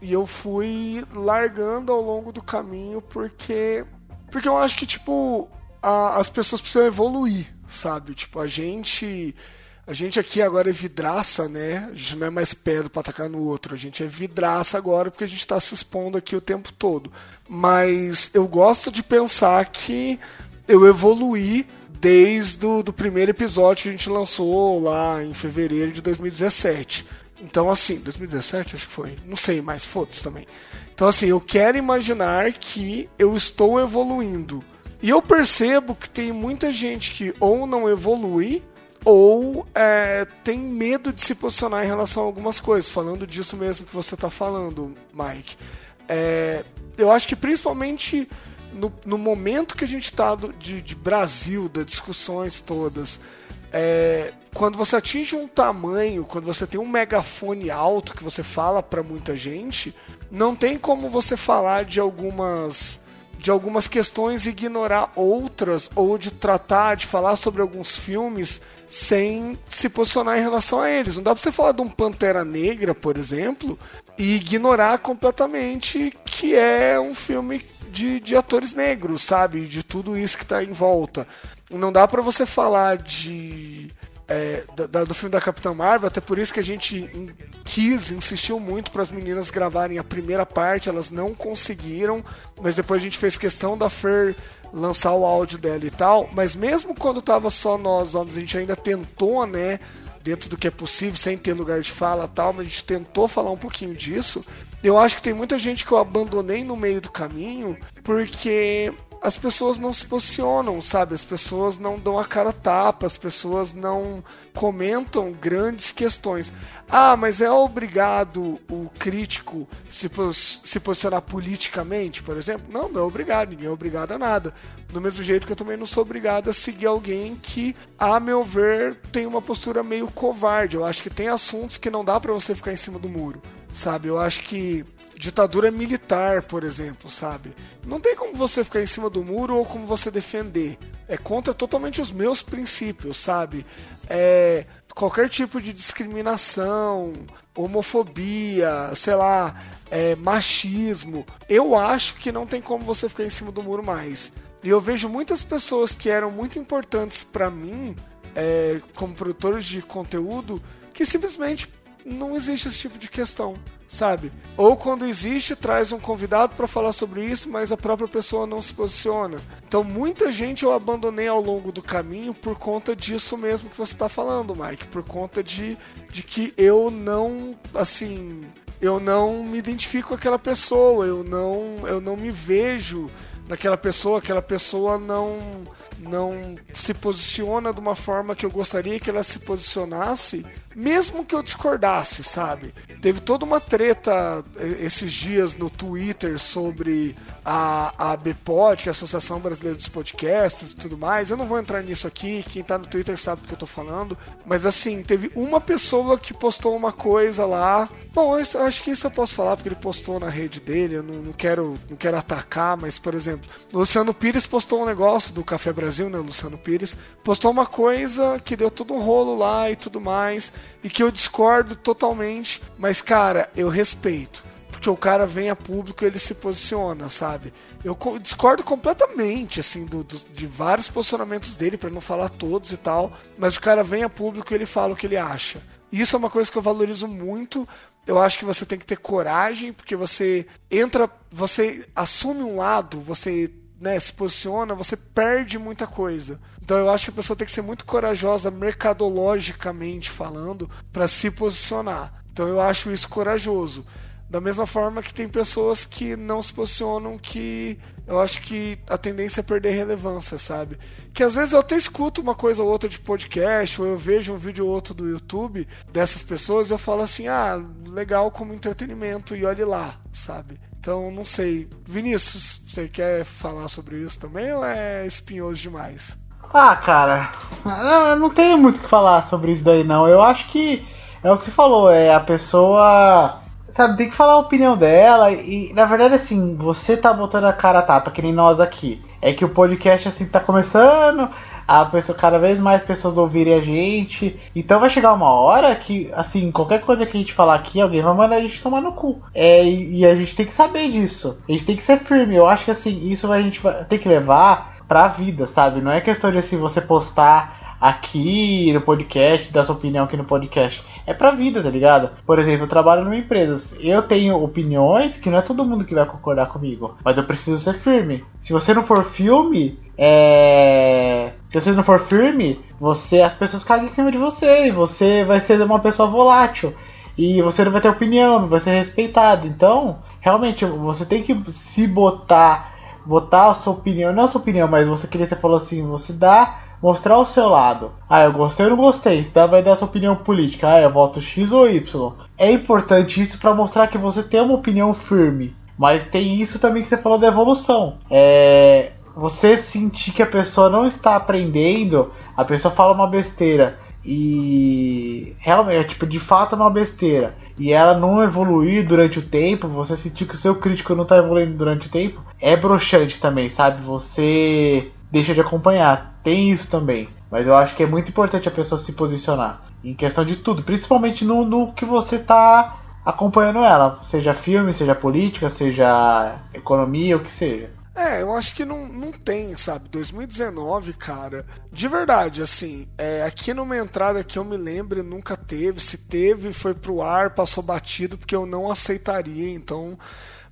Speaker 2: E eu fui largando ao longo do caminho porque porque eu acho que tipo a, as pessoas precisam evoluir, sabe? Tipo, a gente. A gente aqui agora é vidraça, né? A gente não é mais pedra para atacar no outro. A gente é vidraça agora porque a gente está se expondo aqui o tempo todo. Mas eu gosto de pensar que eu evoluí desde o do primeiro episódio que a gente lançou lá em fevereiro de 2017. Então, assim, 2017 acho que foi. Não sei mais, foda-se também. Então, assim, eu quero imaginar que eu estou evoluindo e eu percebo que tem muita gente que ou não evolui ou é, tem medo de se posicionar em relação a algumas coisas. Falando disso mesmo que você está falando, Mike. É, eu acho que principalmente no, no momento que a gente está de, de, Brasil, das discussões todas, é, quando você atinge um tamanho, quando você tem um megafone alto que você fala para muita gente, não tem como você falar de algumas de algumas questões e ignorar outras, ou de tratar, de falar sobre alguns filmes sem se posicionar em relação a eles. Não dá pra você falar de um Pantera Negra, por exemplo, e ignorar completamente que é um filme de, de atores negros, sabe? De tudo isso que tá em volta. Não dá para você falar de é, da, do filme da Capitã Marvel, até por isso que a gente quis, insistiu muito para as meninas gravarem a primeira parte, elas não conseguiram, mas depois a gente fez questão da Fer lançar o áudio dela e tal, mas mesmo quando tava só nós homens, a gente ainda tentou, né, dentro do que é possível, sem ter lugar de fala tal, mas a gente tentou falar um pouquinho disso. Eu acho que tem muita gente que eu abandonei no meio do caminho porque as pessoas não se posicionam, sabe? As pessoas não dão a cara tapa, as pessoas não comentam grandes questões. Ah, mas é obrigado o crítico se, pos se posicionar politicamente, por exemplo? Não, não é obrigado, ninguém é obrigado a nada. Do mesmo jeito que eu também não sou obrigado a seguir alguém que, a meu ver, tem uma postura meio covarde. Eu acho que tem assuntos que não dá para você ficar em cima do muro, sabe? Eu acho que ditadura militar, por exemplo, sabe? Não tem como você ficar em cima do muro ou como você defender. É contra totalmente os meus princípios, sabe? É qualquer tipo de discriminação, homofobia, sei lá, é, machismo. Eu acho que não tem como você ficar em cima do muro mais. E eu vejo muitas pessoas que eram muito importantes para mim, é, como produtores de conteúdo, que simplesmente não existe esse tipo de questão sabe? Ou quando existe, traz um convidado para falar sobre isso, mas a própria pessoa não se posiciona. Então, muita gente eu abandonei ao longo do caminho por conta disso mesmo que você está falando, Mike, por conta de, de que eu não, assim, eu não me identifico com aquela pessoa, eu não, eu não me vejo naquela pessoa, aquela pessoa não não se posiciona de uma forma que eu gostaria que ela se posicionasse, mesmo que eu discordasse, sabe? Teve toda uma treta eh, esses dias no Twitter sobre a, a BPOD, que é a Associação Brasileira dos Podcasts e tudo mais. Eu não vou entrar nisso aqui, quem tá no Twitter sabe do que eu tô falando. Mas assim, teve uma pessoa que postou uma coisa lá. Bom, eu acho que isso eu posso falar porque ele postou na rede dele. Eu não, não quero, não quero atacar, mas por exemplo, Luciano Pires postou um negócio do Café Brasil, né? O Luciano Pires postou uma coisa que deu todo um rolo lá e tudo mais. E que eu discordo totalmente. Mas, cara, eu respeito porque o cara vem a público e ele se posiciona, sabe? Eu discordo completamente, assim, do, do, de vários posicionamentos dele, para não falar todos e tal, mas o cara vem a público e ele fala o que ele acha. E isso é uma coisa que eu valorizo muito. Eu acho que você tem que ter coragem, porque você entra, você assume um lado, você né, se posiciona, você perde muita coisa. Então eu acho que a pessoa tem que ser muito corajosa, mercadologicamente falando, para se posicionar. Então eu acho isso corajoso. Da mesma forma que tem pessoas que não se posicionam, que eu acho que a tendência é perder relevância, sabe? Que às vezes eu até escuto uma coisa ou outra de podcast, ou eu vejo um vídeo ou outro do YouTube dessas pessoas e eu falo assim, ah, legal como entretenimento, e olhe lá, sabe? Então, não sei. Vinícius, você quer falar sobre isso também ou é espinhoso demais?
Speaker 6: Ah, cara, eu não tenho muito o que falar sobre isso daí, não. Eu acho que é o que você falou, é a pessoa sabe, tem que falar a opinião dela. E na verdade, assim, você tá botando a cara a tapa, que nem nós aqui. É que o podcast, assim, tá começando. A pessoa, cada vez mais pessoas ouvirem a gente. Então vai chegar uma hora que, assim, qualquer coisa que a gente falar aqui, alguém vai mandar a gente tomar no cu. É, e a gente tem que saber disso. A gente tem que ser firme. Eu acho que, assim, isso a gente vai ter que levar pra vida, sabe? Não é questão de, assim, você postar aqui no podcast, dar sua opinião aqui no podcast. É pra vida, tá ligado? Por exemplo, eu trabalho numa empresa. Eu tenho opiniões que não é todo mundo que vai concordar comigo. Mas eu preciso ser firme. Se você não for filme, é. Se você não for firme, você as pessoas caem em cima de você. E você vai ser uma pessoa volátil. E você não vai ter opinião, não vai ser respeitado. Então, realmente, você tem que se botar. Botar a sua opinião, não a sua opinião, mas você queria, você falou assim, você dá mostrar o seu lado. Ah, eu gostei ou não gostei. Você vai dar sua opinião política. Ah, eu voto X ou Y. É importante isso para mostrar que você tem uma opinião firme. Mas tem isso também que você falou da evolução. É. Você sentir que a pessoa não está aprendendo, a pessoa fala uma besteira e realmente, é, tipo, de fato é uma besteira e ela não evoluir durante o tempo, você sentir que o seu crítico não está evoluindo durante o tempo, é broxante também, sabe? Você deixa de acompanhar. Tem isso também. Mas eu acho que é muito importante a pessoa se posicionar. Em questão de tudo. Principalmente no, no que você está acompanhando ela. Seja filme, seja política, seja economia, o que seja.
Speaker 2: É, eu acho que não, não tem, sabe? 2019, cara, de verdade, assim, é, aqui numa entrada que eu me lembro nunca teve. Se teve, foi pro ar, passou batido, porque eu não aceitaria, então.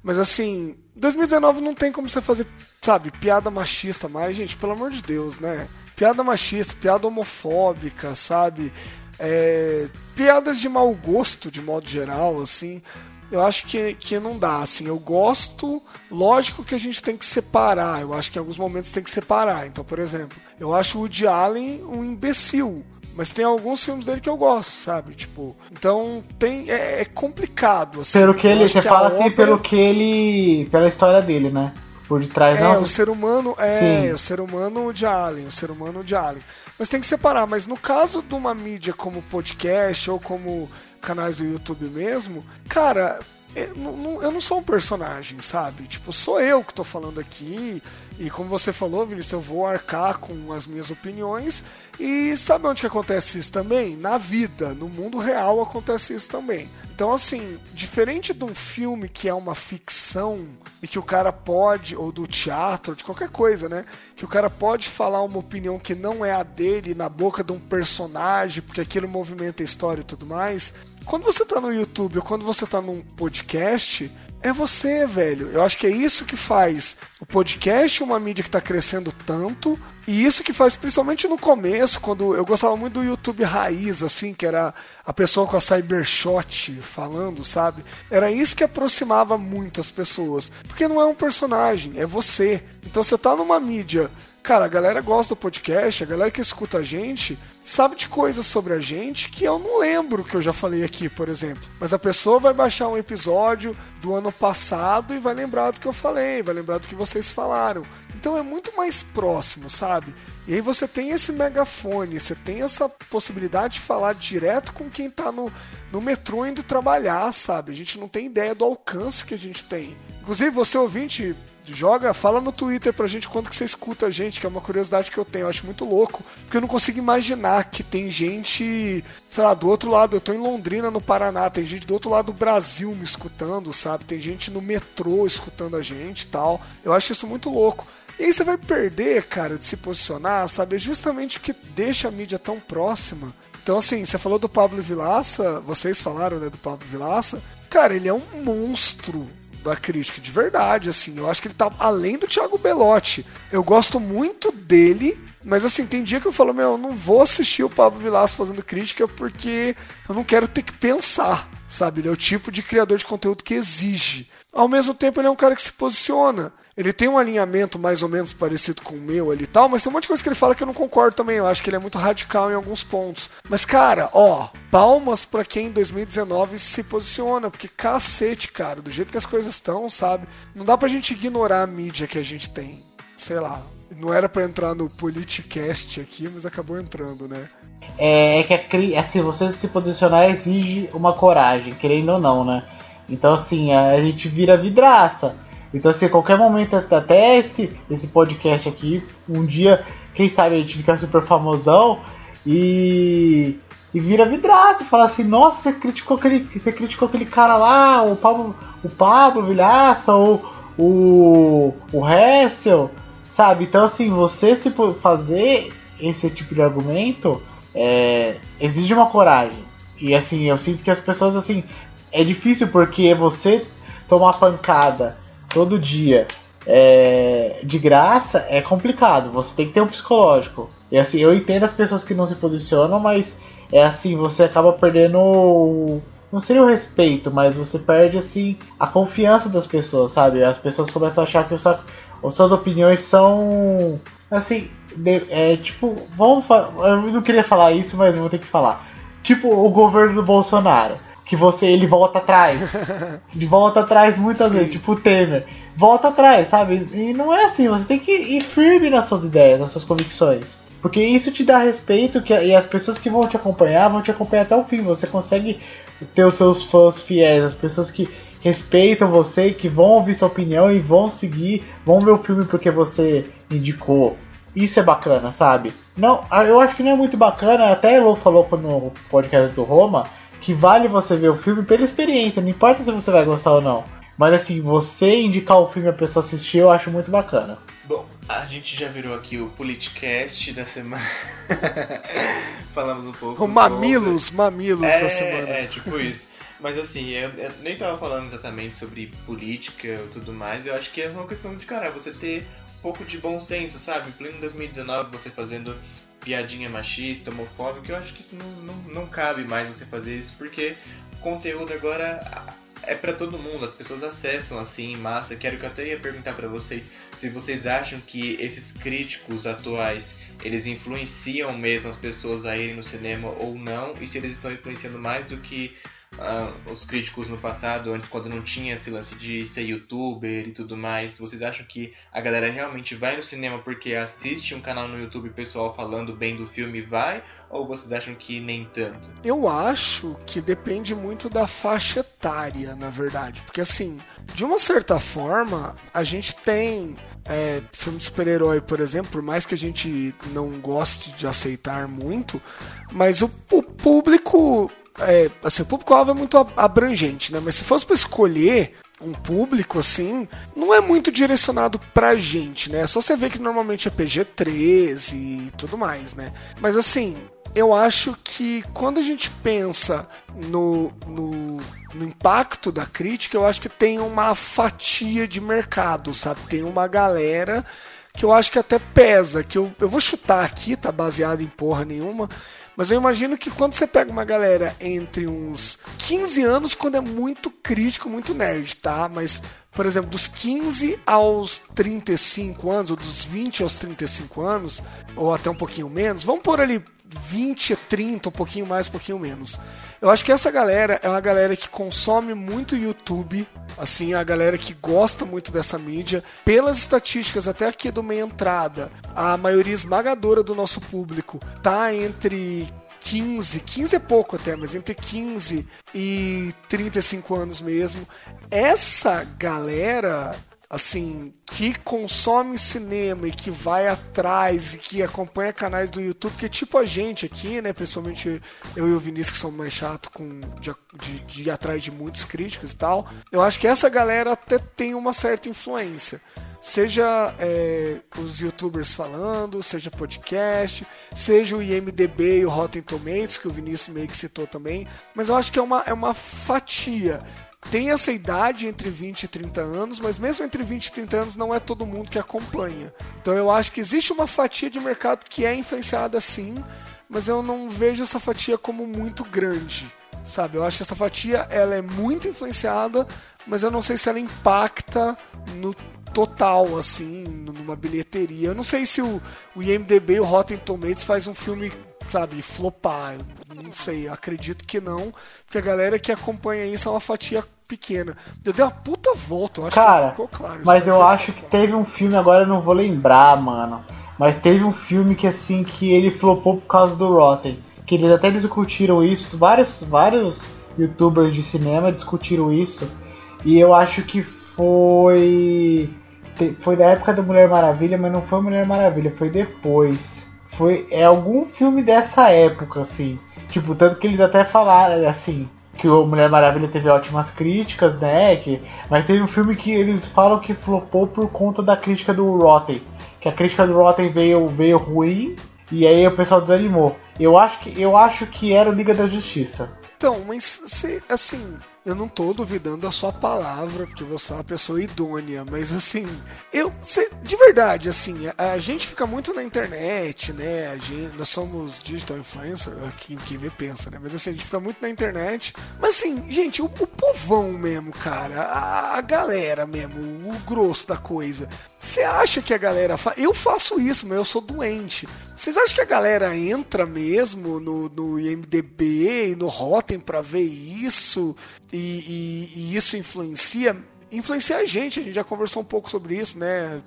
Speaker 2: Mas assim, 2019 não tem como você fazer, sabe, piada machista mais, gente, pelo amor de Deus, né? Piada machista, piada homofóbica, sabe? É, piadas de mau gosto, de modo geral, assim eu acho que, que não dá. Assim, eu gosto, lógico que a gente tem que separar. Eu acho que em alguns momentos tem que separar. Então, por exemplo, eu acho o Woody Allen um imbecil. Mas tem alguns filmes dele que eu gosto, sabe? Tipo, então tem é, é complicado. Assim.
Speaker 6: Pelo que ele, você
Speaker 2: que
Speaker 6: fala assim, pelo que ele, pela história dele, né? Por detrás,
Speaker 2: é,
Speaker 6: não.
Speaker 2: o ser humano é Sim. o ser humano de Allen, o ser humano de Allen. Mas tem que separar. Mas no caso de uma mídia como podcast ou como canais do YouTube mesmo, cara, eu não, eu não sou um personagem, sabe? Tipo, sou eu que tô falando aqui. E como você falou, Vinícius, eu vou arcar com as minhas opiniões. E sabe onde que acontece isso também? Na vida, no mundo real acontece isso também. Então, assim, diferente de um filme que é uma ficção e que o cara pode, ou do teatro, de qualquer coisa, né? Que o cara pode falar uma opinião que não é a dele na boca de um personagem, porque aquilo movimenta a história e tudo mais. Quando você tá no YouTube ou quando você tá num podcast, é você, velho. Eu acho que é isso que faz o podcast uma mídia que está crescendo tanto. E isso que faz, principalmente no começo, quando eu gostava muito do YouTube raiz, assim, que era a pessoa com a Cybershot falando, sabe? Era isso que aproximava muito as pessoas. Porque não é um personagem, é você. Então você tá numa mídia Cara, a galera gosta do podcast, a galera que escuta a gente sabe de coisas sobre a gente que eu não lembro que eu já falei aqui, por exemplo. Mas a pessoa vai baixar um episódio do ano passado e vai lembrar do que eu falei, vai lembrar do que vocês falaram. Então é muito mais próximo, sabe? E aí você tem esse megafone, você tem essa possibilidade de falar direto com quem tá no, no metrô indo trabalhar, sabe? A gente não tem ideia do alcance que a gente tem. Inclusive, você ouvinte, joga, fala no Twitter pra gente quanto que você escuta a gente, que é uma curiosidade que eu tenho. Eu acho muito louco, porque eu não consigo imaginar que tem gente, sei lá, do outro lado. Eu tô em Londrina, no Paraná, tem gente do outro lado do Brasil me escutando, sabe? Tem gente no metrô escutando a gente e tal. Eu acho isso muito louco. E aí você vai perder, cara, de se posicionar, sabe? É justamente o que deixa a mídia tão próxima. Então, assim, você falou do Pablo Vilaça, vocês falaram, né, do Pablo Vilaça. Cara, ele é um monstro da crítica, de verdade, assim. Eu acho que ele tá além do Thiago Belotti. Eu gosto muito dele, mas assim, tem dia que eu falo, meu, eu não vou assistir o Pablo Vilaça fazendo crítica porque eu não quero ter que pensar, sabe? Ele é o tipo de criador de conteúdo que exige. Ao mesmo tempo, ele é um cara que se posiciona. Ele tem um alinhamento mais ou menos parecido com o meu ali e tal, mas tem um monte de coisa que ele fala que eu não concordo também. Eu acho que ele é muito radical em alguns pontos. Mas, cara, ó, palmas para quem em 2019 se posiciona, porque cacete, cara, do jeito que as coisas estão, sabe? Não dá pra gente ignorar a mídia que a gente tem. Sei lá, não era para entrar no Politicast aqui, mas acabou entrando, né?
Speaker 6: É, é que assim, você se posicionar exige uma coragem, querendo ou não, né? Então assim, a gente vira vidraça. Então, assim, a qualquer momento, até esse, esse podcast aqui, um dia, quem sabe a gente fica super famosão e, e vira vidraça, fala assim, nossa, você criticou aquele, você criticou aquele cara lá, o Pablo, o Pablo Vilhaça, ou o, o Hessel, sabe? Então, assim, você se fazer esse tipo de argumento é, exige uma coragem. E assim, eu sinto que as pessoas assim. É difícil porque você tomar pancada todo dia é, de graça é complicado. Você tem que ter um psicológico. E assim, eu entendo as pessoas que não se posicionam, mas é assim, você acaba perdendo. Não seria o respeito, mas você perde assim a confiança das pessoas, sabe? As pessoas começam a achar que o sua, as suas opiniões são assim, de, é tipo, vamos eu não queria falar isso, mas vou ter que falar. Tipo o governo do Bolsonaro que você ele volta atrás. de volta atrás muitas Sim. vezes, tipo o Temer. Volta atrás, sabe? E não é assim, você tem que ir firme nas suas ideias, nas suas convicções. Porque isso te dá respeito que, e as pessoas que vão te acompanhar vão te acompanhar até o fim. Você consegue ter os seus fãs fiéis, as pessoas que respeitam você, que vão ouvir sua opinião e vão seguir, vão ver o filme porque você indicou. Isso é bacana, sabe? Não, eu acho que não é muito bacana, até Elo falou no podcast do Roma, que vale você ver o filme pela experiência, não importa se você vai gostar ou não. Mas assim, você indicar o filme a pessoa assistir, eu acho muito bacana.
Speaker 4: Bom, a gente já virou aqui o Politicast da semana. Falamos um pouco.
Speaker 2: O Mamilos, sobre... Mamilos
Speaker 4: é,
Speaker 2: da semana.
Speaker 4: É, tipo isso. Mas assim, eu, eu, nem tava falando exatamente sobre política e tudo mais. Eu acho que é uma questão de, cara, você ter um pouco de bom senso, sabe? Em pleno 2019, você fazendo piadinha machista, homofóbica, eu acho que isso não, não, não cabe mais você fazer isso, porque o conteúdo agora é para todo mundo, as pessoas acessam assim em massa. Quero que eu até ia perguntar para vocês se vocês acham que esses críticos atuais eles influenciam mesmo as pessoas a irem no cinema ou não, e se eles estão influenciando mais do que uh, os críticos no passado, antes quando não tinha esse lance de ser youtuber e tudo mais, vocês acham que a galera realmente vai no cinema porque assiste um canal no YouTube pessoal falando bem do filme vai? Ou vocês acham que nem tanto?
Speaker 2: Eu acho que depende muito da faixa etária, na verdade. Porque assim, de uma certa forma, a gente tem é, filme de super-herói, por exemplo, por mais que a gente não goste de aceitar muito, mas o, o público é, assim, o público-alvo é muito abrangente, né? Mas se fosse para escolher um público assim, não é muito direcionado pra gente, né? Só você ver que normalmente é PG-13 e tudo mais, né? Mas assim, eu acho que quando a gente pensa no, no, no, impacto da crítica, eu acho que tem uma fatia de mercado, sabe? Tem uma galera que eu acho que até pesa, que eu, eu vou chutar aqui, tá baseado em porra nenhuma, mas eu imagino que quando você pega uma galera entre uns 15 anos, quando é muito crítico, muito nerd, tá? Mas, por exemplo, dos 15 aos 35 anos, ou dos 20 aos 35 anos, ou até um pouquinho menos, vamos por ali 20 a 30, um pouquinho mais, um pouquinho menos. Eu acho que essa galera é uma galera que consome muito YouTube, assim, a galera que gosta muito dessa mídia. Pelas estatísticas até aqui do meia entrada, a maioria esmagadora do nosso público tá entre 15, 15 é pouco até, mas entre 15 e 35 anos mesmo. Essa galera assim, que consome cinema e que vai atrás e que acompanha canais do YouTube, que tipo a gente aqui, né? Principalmente eu e o Vinícius, que somos mais chato com de, de, de, ir atrás de muitos críticos e tal. Eu acho que essa galera até tem uma certa influência. Seja é, os youtubers falando, seja podcast, seja o IMDB e o Rotten Tomatoes, que o Vinícius meio que citou também. Mas eu acho que é uma, é uma fatia tem essa idade entre 20 e 30 anos, mas mesmo entre 20 e 30 anos não é todo mundo que acompanha. Então eu acho que existe uma fatia de mercado que é influenciada sim, mas eu não vejo essa fatia como muito grande. Sabe? Eu acho que essa fatia ela é muito influenciada, mas eu não sei se ela impacta no total, assim, numa bilheteria. Eu não sei se o, o IMDB, o Rotten Tomatoes faz um filme sabe, flopar. Não sei, acredito que não, porque a galera que acompanha isso é uma fatia pequena. Eu dei uma puta volta, eu acho
Speaker 6: Cara,
Speaker 2: que ficou claro.
Speaker 6: Mas eu acho que teve um filme, agora eu não vou lembrar, mano. Mas teve um filme que assim, que ele flopou por causa do Rotten. Que eles até discutiram isso, vários, vários youtubers de cinema discutiram isso. E eu acho que foi. Foi da época da Mulher Maravilha, mas não foi Mulher Maravilha, foi depois. Foi é algum filme dessa época, assim. Tipo, tanto que eles até falaram, assim, que o Mulher Maravilha teve ótimas críticas, né? Que, mas teve um filme que eles falam que flopou por conta da crítica do Rotten. Que a crítica do Rotten veio, veio ruim e aí o pessoal desanimou. Eu acho que, eu acho que era o Liga da Justiça.
Speaker 2: Então, mas se, assim, eu não tô duvidando da sua palavra, porque você é uma pessoa idônea, mas assim, eu, cê, de verdade, assim, a, a, gente fica muito na internet, né? Gente, nós somos digital influencer, quem, quem vê pensa, né? Mas assim, a gente fica muito na internet. Mas assim, gente, o, o povão mesmo, cara, a, a galera mesmo, o grosso da coisa. Você acha que a galera. Fa... Eu faço isso, mas eu sou doente. Vocês acham que a galera entra mesmo no, no IMDB e no Rotten pra ver isso? E, e, isso influencia? Influencia a gente, a gente já conversou um pouco sobre isso, né?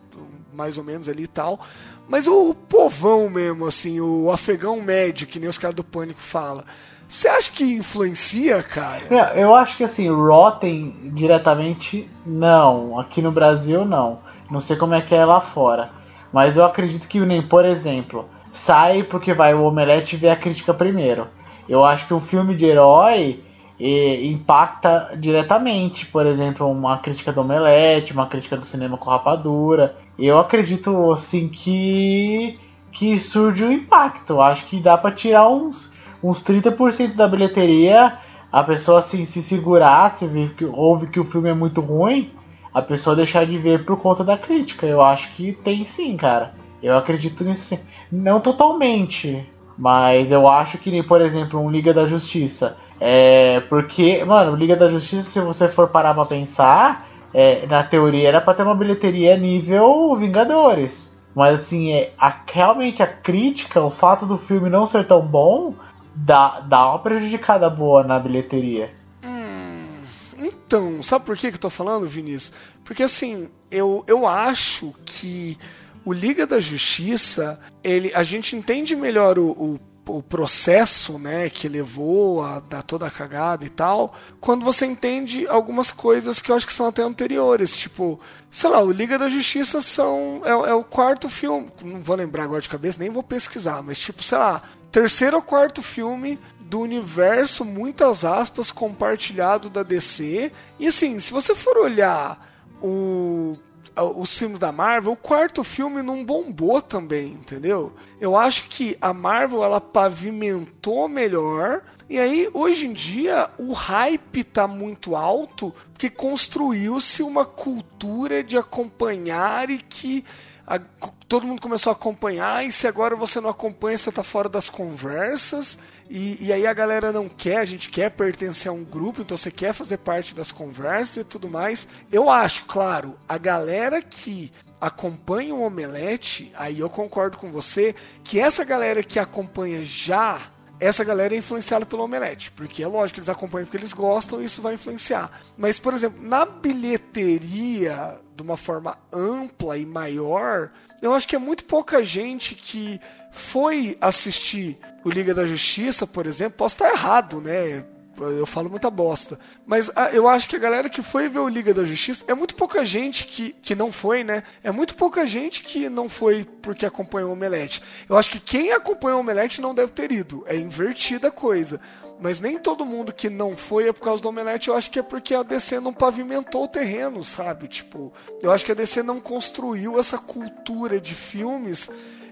Speaker 2: Mais ou menos ali e tal. Mas o povão mesmo, assim, o afegão médio, que nem os caras do Pânico falam. Você acha que influencia, cara?
Speaker 6: Eu acho que assim, Rotten diretamente não. Aqui no Brasil não. Não sei como é que é lá fora. Mas eu acredito que nem, por exemplo, sai porque vai o Omelete ver a crítica primeiro. Eu acho que um filme de herói, e impacta diretamente, por exemplo, uma crítica do Omelete, uma crítica do cinema com rapadura. Eu acredito assim que que surge o impacto. Acho que dá para tirar uns uns 30% da bilheteria, a pessoa assim se segurar, se ver que ouve que o filme é muito ruim, a pessoa deixar de ver por conta da crítica. Eu acho que tem sim, cara. Eu acredito nisso sim. Não totalmente, mas eu acho que, por exemplo, um Liga da Justiça. É. Porque, mano, Liga da Justiça, se você for parar pra pensar, é, na teoria era pra ter uma bilheteria nível Vingadores. Mas assim, é, a, realmente a crítica, o fato do filme não ser tão bom, dá, dá uma prejudicada boa na bilheteria.
Speaker 2: Hum, então, sabe por que, que eu tô falando, Vinícius? Porque assim, eu, eu acho que o Liga da Justiça, ele, a gente entende melhor o, o o processo, né, que levou a dar toda a cagada e tal, quando você entende algumas coisas que eu acho que são até anteriores, tipo, sei lá, o Liga da Justiça são é, é, o quarto filme, não vou lembrar agora de cabeça, nem vou pesquisar, mas tipo, sei lá, terceiro ou quarto filme do universo, muitas aspas, compartilhado da DC. E assim, se você for olhar o os filmes da Marvel, o quarto filme não bombou também, entendeu? Eu acho que a Marvel ela pavimentou melhor. E aí, hoje em dia, o hype tá muito alto, porque construiu-se uma cultura de acompanhar e que a, todo mundo começou a acompanhar, e se agora você não acompanha, você tá fora das conversas. E, e, aí a galera não quer, a gente quer pertencer a um grupo, então você quer fazer parte das conversas e tudo mais. Eu acho, claro, a galera que acompanha o Omelete, aí eu concordo com você, que essa galera que acompanha já, essa galera é influenciada pelo Omelete, porque é lógico eles acompanham porque eles gostam e isso vai influenciar. Mas, por exemplo, na bilheteria, de uma forma ampla e maior, eu acho que é muito pouca gente que foi assistir o Liga da Justiça, por exemplo, posso estar errado, né? Eu falo muita bosta. Mas ah, eu acho que a galera que foi ver o Liga da Justiça é muito pouca gente que, que não foi, né? É muito pouca gente que não foi porque acompanhou o Omelete. Eu acho que quem acompanhou o Omelete não deve ter ido. É invertida a coisa. Mas nem todo mundo que não foi é por causa do Omelete. Eu acho que é porque a DC não pavimentou o terreno, sabe? Tipo, eu acho que a DC não construiu essa cultura de filmes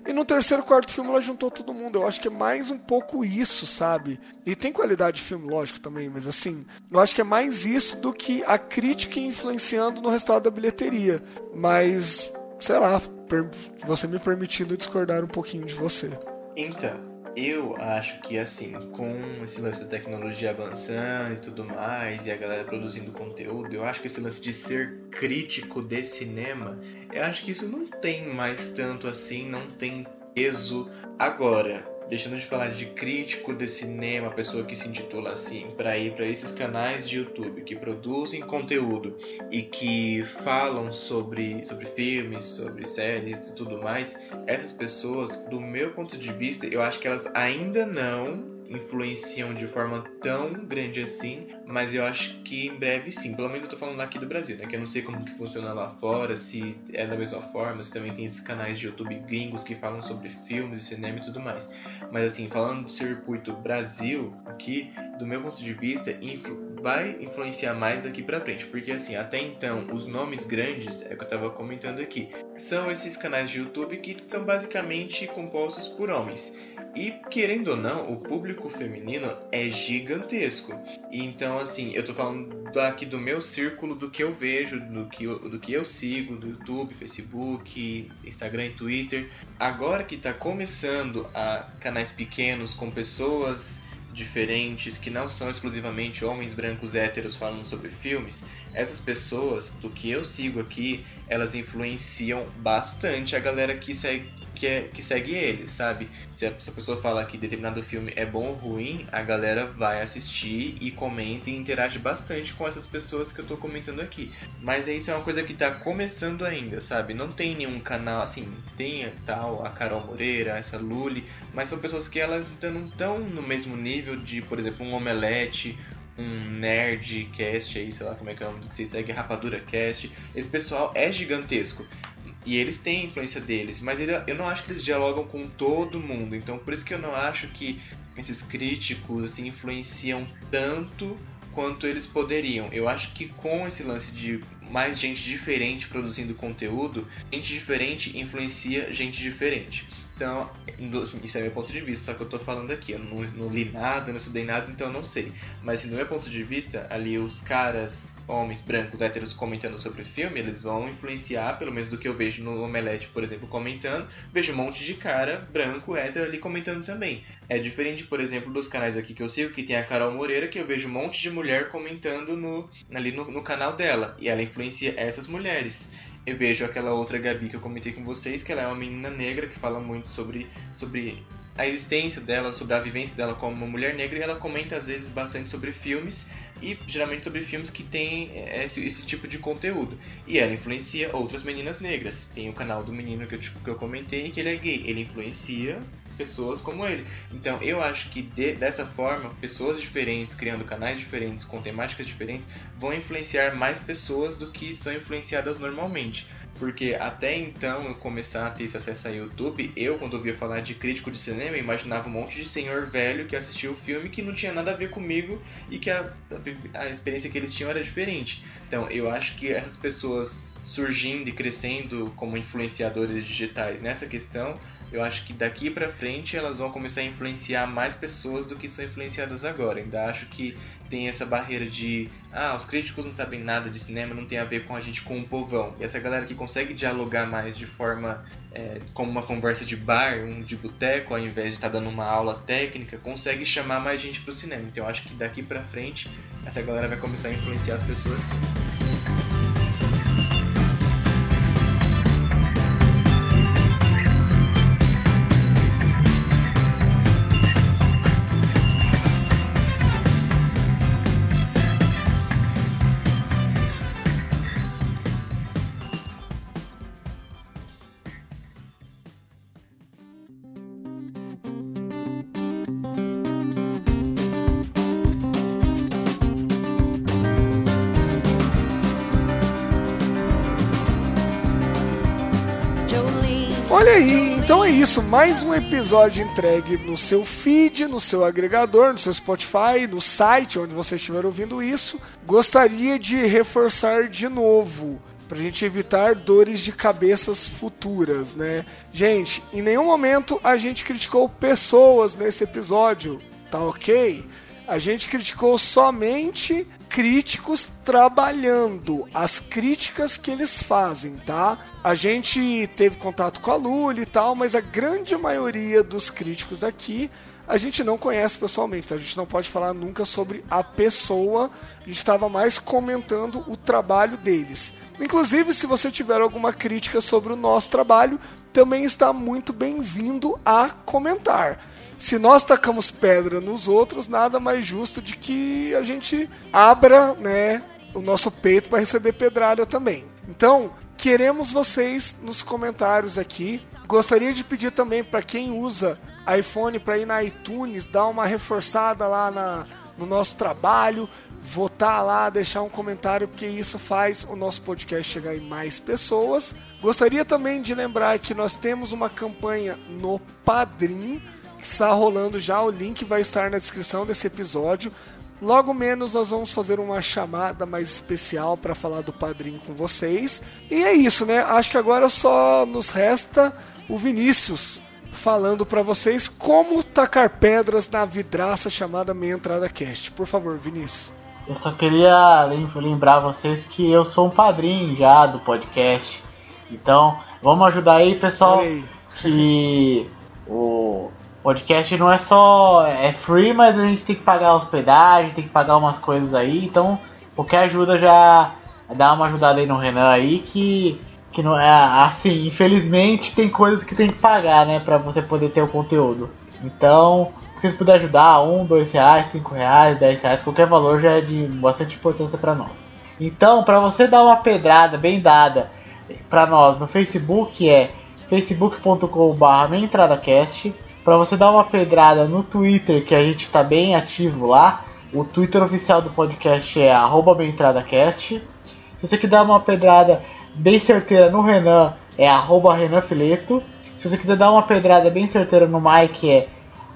Speaker 2: e no terceiro, quarto filme ela juntou todo mundo. Eu acho que é mais um pouco isso, sabe? E tem qualidade de filme, lógico, também, mas assim, eu acho que é mais isso do que a crítica influenciando no resultado da bilheteria. Mas, sei lá, você me permitindo discordar um pouquinho de você.
Speaker 4: Então, eu acho que assim, com esse lance da tecnologia avançando e tudo mais, e a galera produzindo conteúdo, eu acho que esse lance de ser crítico de cinema, eu acho que isso não tem mais tanto assim, não tem peso agora deixando de falar de crítico de cinema, pessoa que se intitula assim, para ir para esses canais de YouTube que produzem conteúdo e que falam sobre, sobre filmes, sobre séries e tudo mais, essas pessoas, do meu ponto de vista, eu acho que elas ainda não influenciam de forma tão grande assim, mas eu acho que em breve sim. Pelo menos eu tô falando aqui do Brasil, né? Que eu não sei como que funciona lá fora, se é da mesma forma, se também tem esses canais de YouTube gringos que falam sobre filmes e cinema e tudo mais. Mas assim, falando do circuito Brasil, aqui, do meu ponto de vista, influ vai influenciar mais daqui para frente, porque assim, até então, os nomes grandes, é que eu tava comentando aqui, são esses canais de YouTube que são basicamente compostos por homens. E querendo ou não, o público feminino é gigantesco. Então, assim, eu tô falando aqui do meu círculo, do que eu vejo, do que eu, do que eu sigo, do YouTube, Facebook, Instagram e Twitter. Agora que tá começando a canais pequenos com pessoas diferentes que não são exclusivamente homens brancos héteros falando sobre filmes, essas pessoas, do que eu sigo aqui, elas influenciam bastante a galera que segue, que, é, que segue eles, sabe? Se a, pessoa fala que determinado filme é bom ou ruim, a galera vai assistir e comenta e interage bastante com essas pessoas que eu tô comentando aqui. Mas isso é uma coisa que tá começando ainda, sabe? Não tem nenhum canal, assim, tem tal, a Carol Moreira, essa Luli, mas são pessoas que elas não estão no mesmo nível de, por exemplo, um Omelete, um Nerdcast aí, sei lá como é que é o nome que vocês seguem, Rapadura Cast. Esse pessoal é gigantesco. E eles têm influência deles, mas ele, eu não acho que eles dialogam com todo mundo. Então por isso que eu não acho que esses críticos assim, influenciam tanto quanto eles poderiam. Eu acho que com esse lance de mais gente diferente produzindo conteúdo, gente diferente influencia gente diferente. Então, isso é meu ponto de vista, só que eu tô falando aqui, eu não, não li nada, não estudei nada, então eu não sei. Mas, assim, do meu ponto de vista, ali os caras, homens brancos, héteros, comentando sobre o filme, eles vão influenciar, pelo menos do que eu vejo no Omelete, por exemplo, comentando, vejo um monte de cara branco, hétero ali comentando também. É diferente, por exemplo, dos canais aqui que eu sigo, que tem a Carol Moreira, que eu vejo um monte de mulher comentando no, ali no, no canal dela, e ela influencia essas mulheres eu vejo aquela outra Gabi que eu comentei com vocês, que ela é uma menina negra que fala muito sobre, sobre a existência dela, sobre a vivência dela como uma mulher negra, e ela comenta às vezes bastante sobre filmes, e geralmente sobre filmes que tem é, esse, esse tipo de conteúdo. E ela influencia outras meninas negras. Tem o canal do menino que eu, que eu comentei, que ele é gay. Ele influencia pessoas como ele. Então eu acho que de, dessa forma, pessoas diferentes, criando canais diferentes, com temáticas diferentes, vão influenciar mais pessoas do que são influenciadas normalmente. Porque até então eu começar a ter esse acesso a YouTube, eu quando ouvia falar de crítico de cinema, imaginava um monte de senhor velho que assistia o filme que não tinha nada a ver comigo e que a, a experiência que eles tinham era diferente. Então eu acho que essas pessoas surgindo e crescendo como influenciadores digitais nessa questão eu acho que daqui para frente elas vão começar a influenciar mais pessoas do que são influenciadas agora. Ainda acho que tem essa barreira de ah, os críticos não sabem nada de cinema, não tem a ver com a gente com o povão. E essa galera que consegue dialogar mais de forma é, como uma conversa de bar, um de boteco, ao invés de estar tá dando uma aula técnica, consegue chamar mais gente pro cinema. Então eu acho que daqui para frente essa galera vai começar a influenciar as pessoas sim.
Speaker 2: Olha aí, então é isso. Mais um episódio entregue no seu feed, no seu agregador, no seu Spotify, no site onde você estiver ouvindo isso. Gostaria de reforçar de novo pra gente evitar dores de cabeças futuras, né? Gente, em nenhum momento a gente criticou pessoas nesse episódio, tá ok? A gente criticou somente críticos trabalhando, as críticas que eles fazem, tá? A gente teve contato com a Lully e tal, mas a grande maioria dos críticos aqui a gente não conhece pessoalmente, então a gente não pode falar nunca sobre a pessoa, a gente estava mais comentando o trabalho deles. Inclusive, se você tiver alguma crítica sobre o nosso trabalho, também está muito bem-vindo a comentar se nós tacamos pedra nos outros, nada mais justo de que a gente abra, né, o nosso peito para receber pedrada também. Então, queremos vocês nos comentários aqui. Gostaria de pedir também para quem usa iPhone para ir na iTunes, dar uma reforçada lá na, no nosso trabalho, votar lá, deixar um comentário, porque isso faz o nosso podcast chegar em mais pessoas. Gostaria também de lembrar que nós temos uma campanha no Padrim está rolando já, o link vai estar na descrição desse episódio. Logo menos nós vamos fazer uma chamada mais especial para falar do padrinho com vocês. E é isso, né? Acho que agora só nos resta o Vinícius falando para vocês como tacar pedras na vidraça chamada Meia Entrada Cast. Por favor, Vinícius.
Speaker 6: Eu só queria lembrar vocês que eu sou um padrinho já do podcast. Então, vamos ajudar aí, pessoal. Aí. Que o podcast não é só. É free, mas a gente tem que pagar hospedagem, tem que pagar umas coisas aí. Então, qualquer ajuda já dá uma ajudada aí no Renan aí que. Que não é assim, infelizmente tem coisas que tem que pagar, né? Pra você poder ter o conteúdo. Então, se vocês puderem ajudar, um, dois reais, cinco reais, dez reais, qualquer valor já é de bastante importância para nós. Então, para você dar uma pedrada bem dada para nós no Facebook é facebook.com/mentradacast para você dar uma pedrada no Twitter, que a gente está bem ativo lá. O Twitter oficial do podcast é @bentradacast. Se você quiser dar uma pedrada bem certeira no Renan, é arroba Renan Fileto. Se você quiser dar uma pedrada bem certeira no Mike, é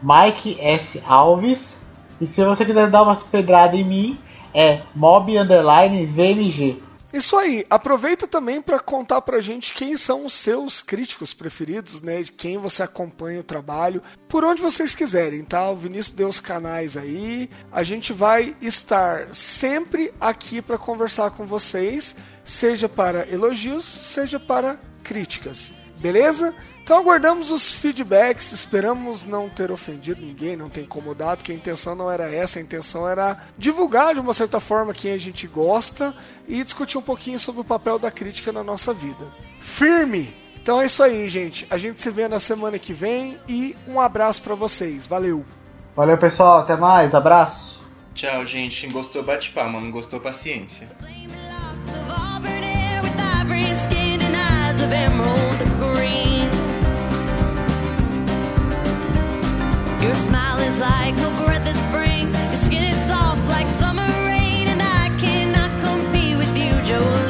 Speaker 6: Mike S. Alves. E se você quiser dar uma pedrada em mim, é mob underline VMG.
Speaker 2: Isso aí, aproveita também para contar pra gente quem são os seus críticos preferidos, né? De quem você acompanha o trabalho, por onde vocês quiserem, tá? O Vinícius deu os canais aí. A gente vai estar sempre aqui para conversar com vocês, seja para elogios, seja para críticas. Beleza? Então aguardamos os feedbacks, esperamos não ter ofendido ninguém, não ter incomodado, que a intenção não era essa, a intenção era divulgar de uma certa forma quem a gente gosta e discutir um pouquinho sobre o papel da crítica na nossa vida. Firme! Então é isso aí, gente. A gente se vê na semana que vem e um abraço para vocês. Valeu!
Speaker 6: Valeu, pessoal. Até mais. Abraço.
Speaker 7: Tchau, gente. Gostou, bate palma. Não gostou, paciência. Your smile is like breath of spring. Your skin is soft like summer rain, and I cannot compete with you.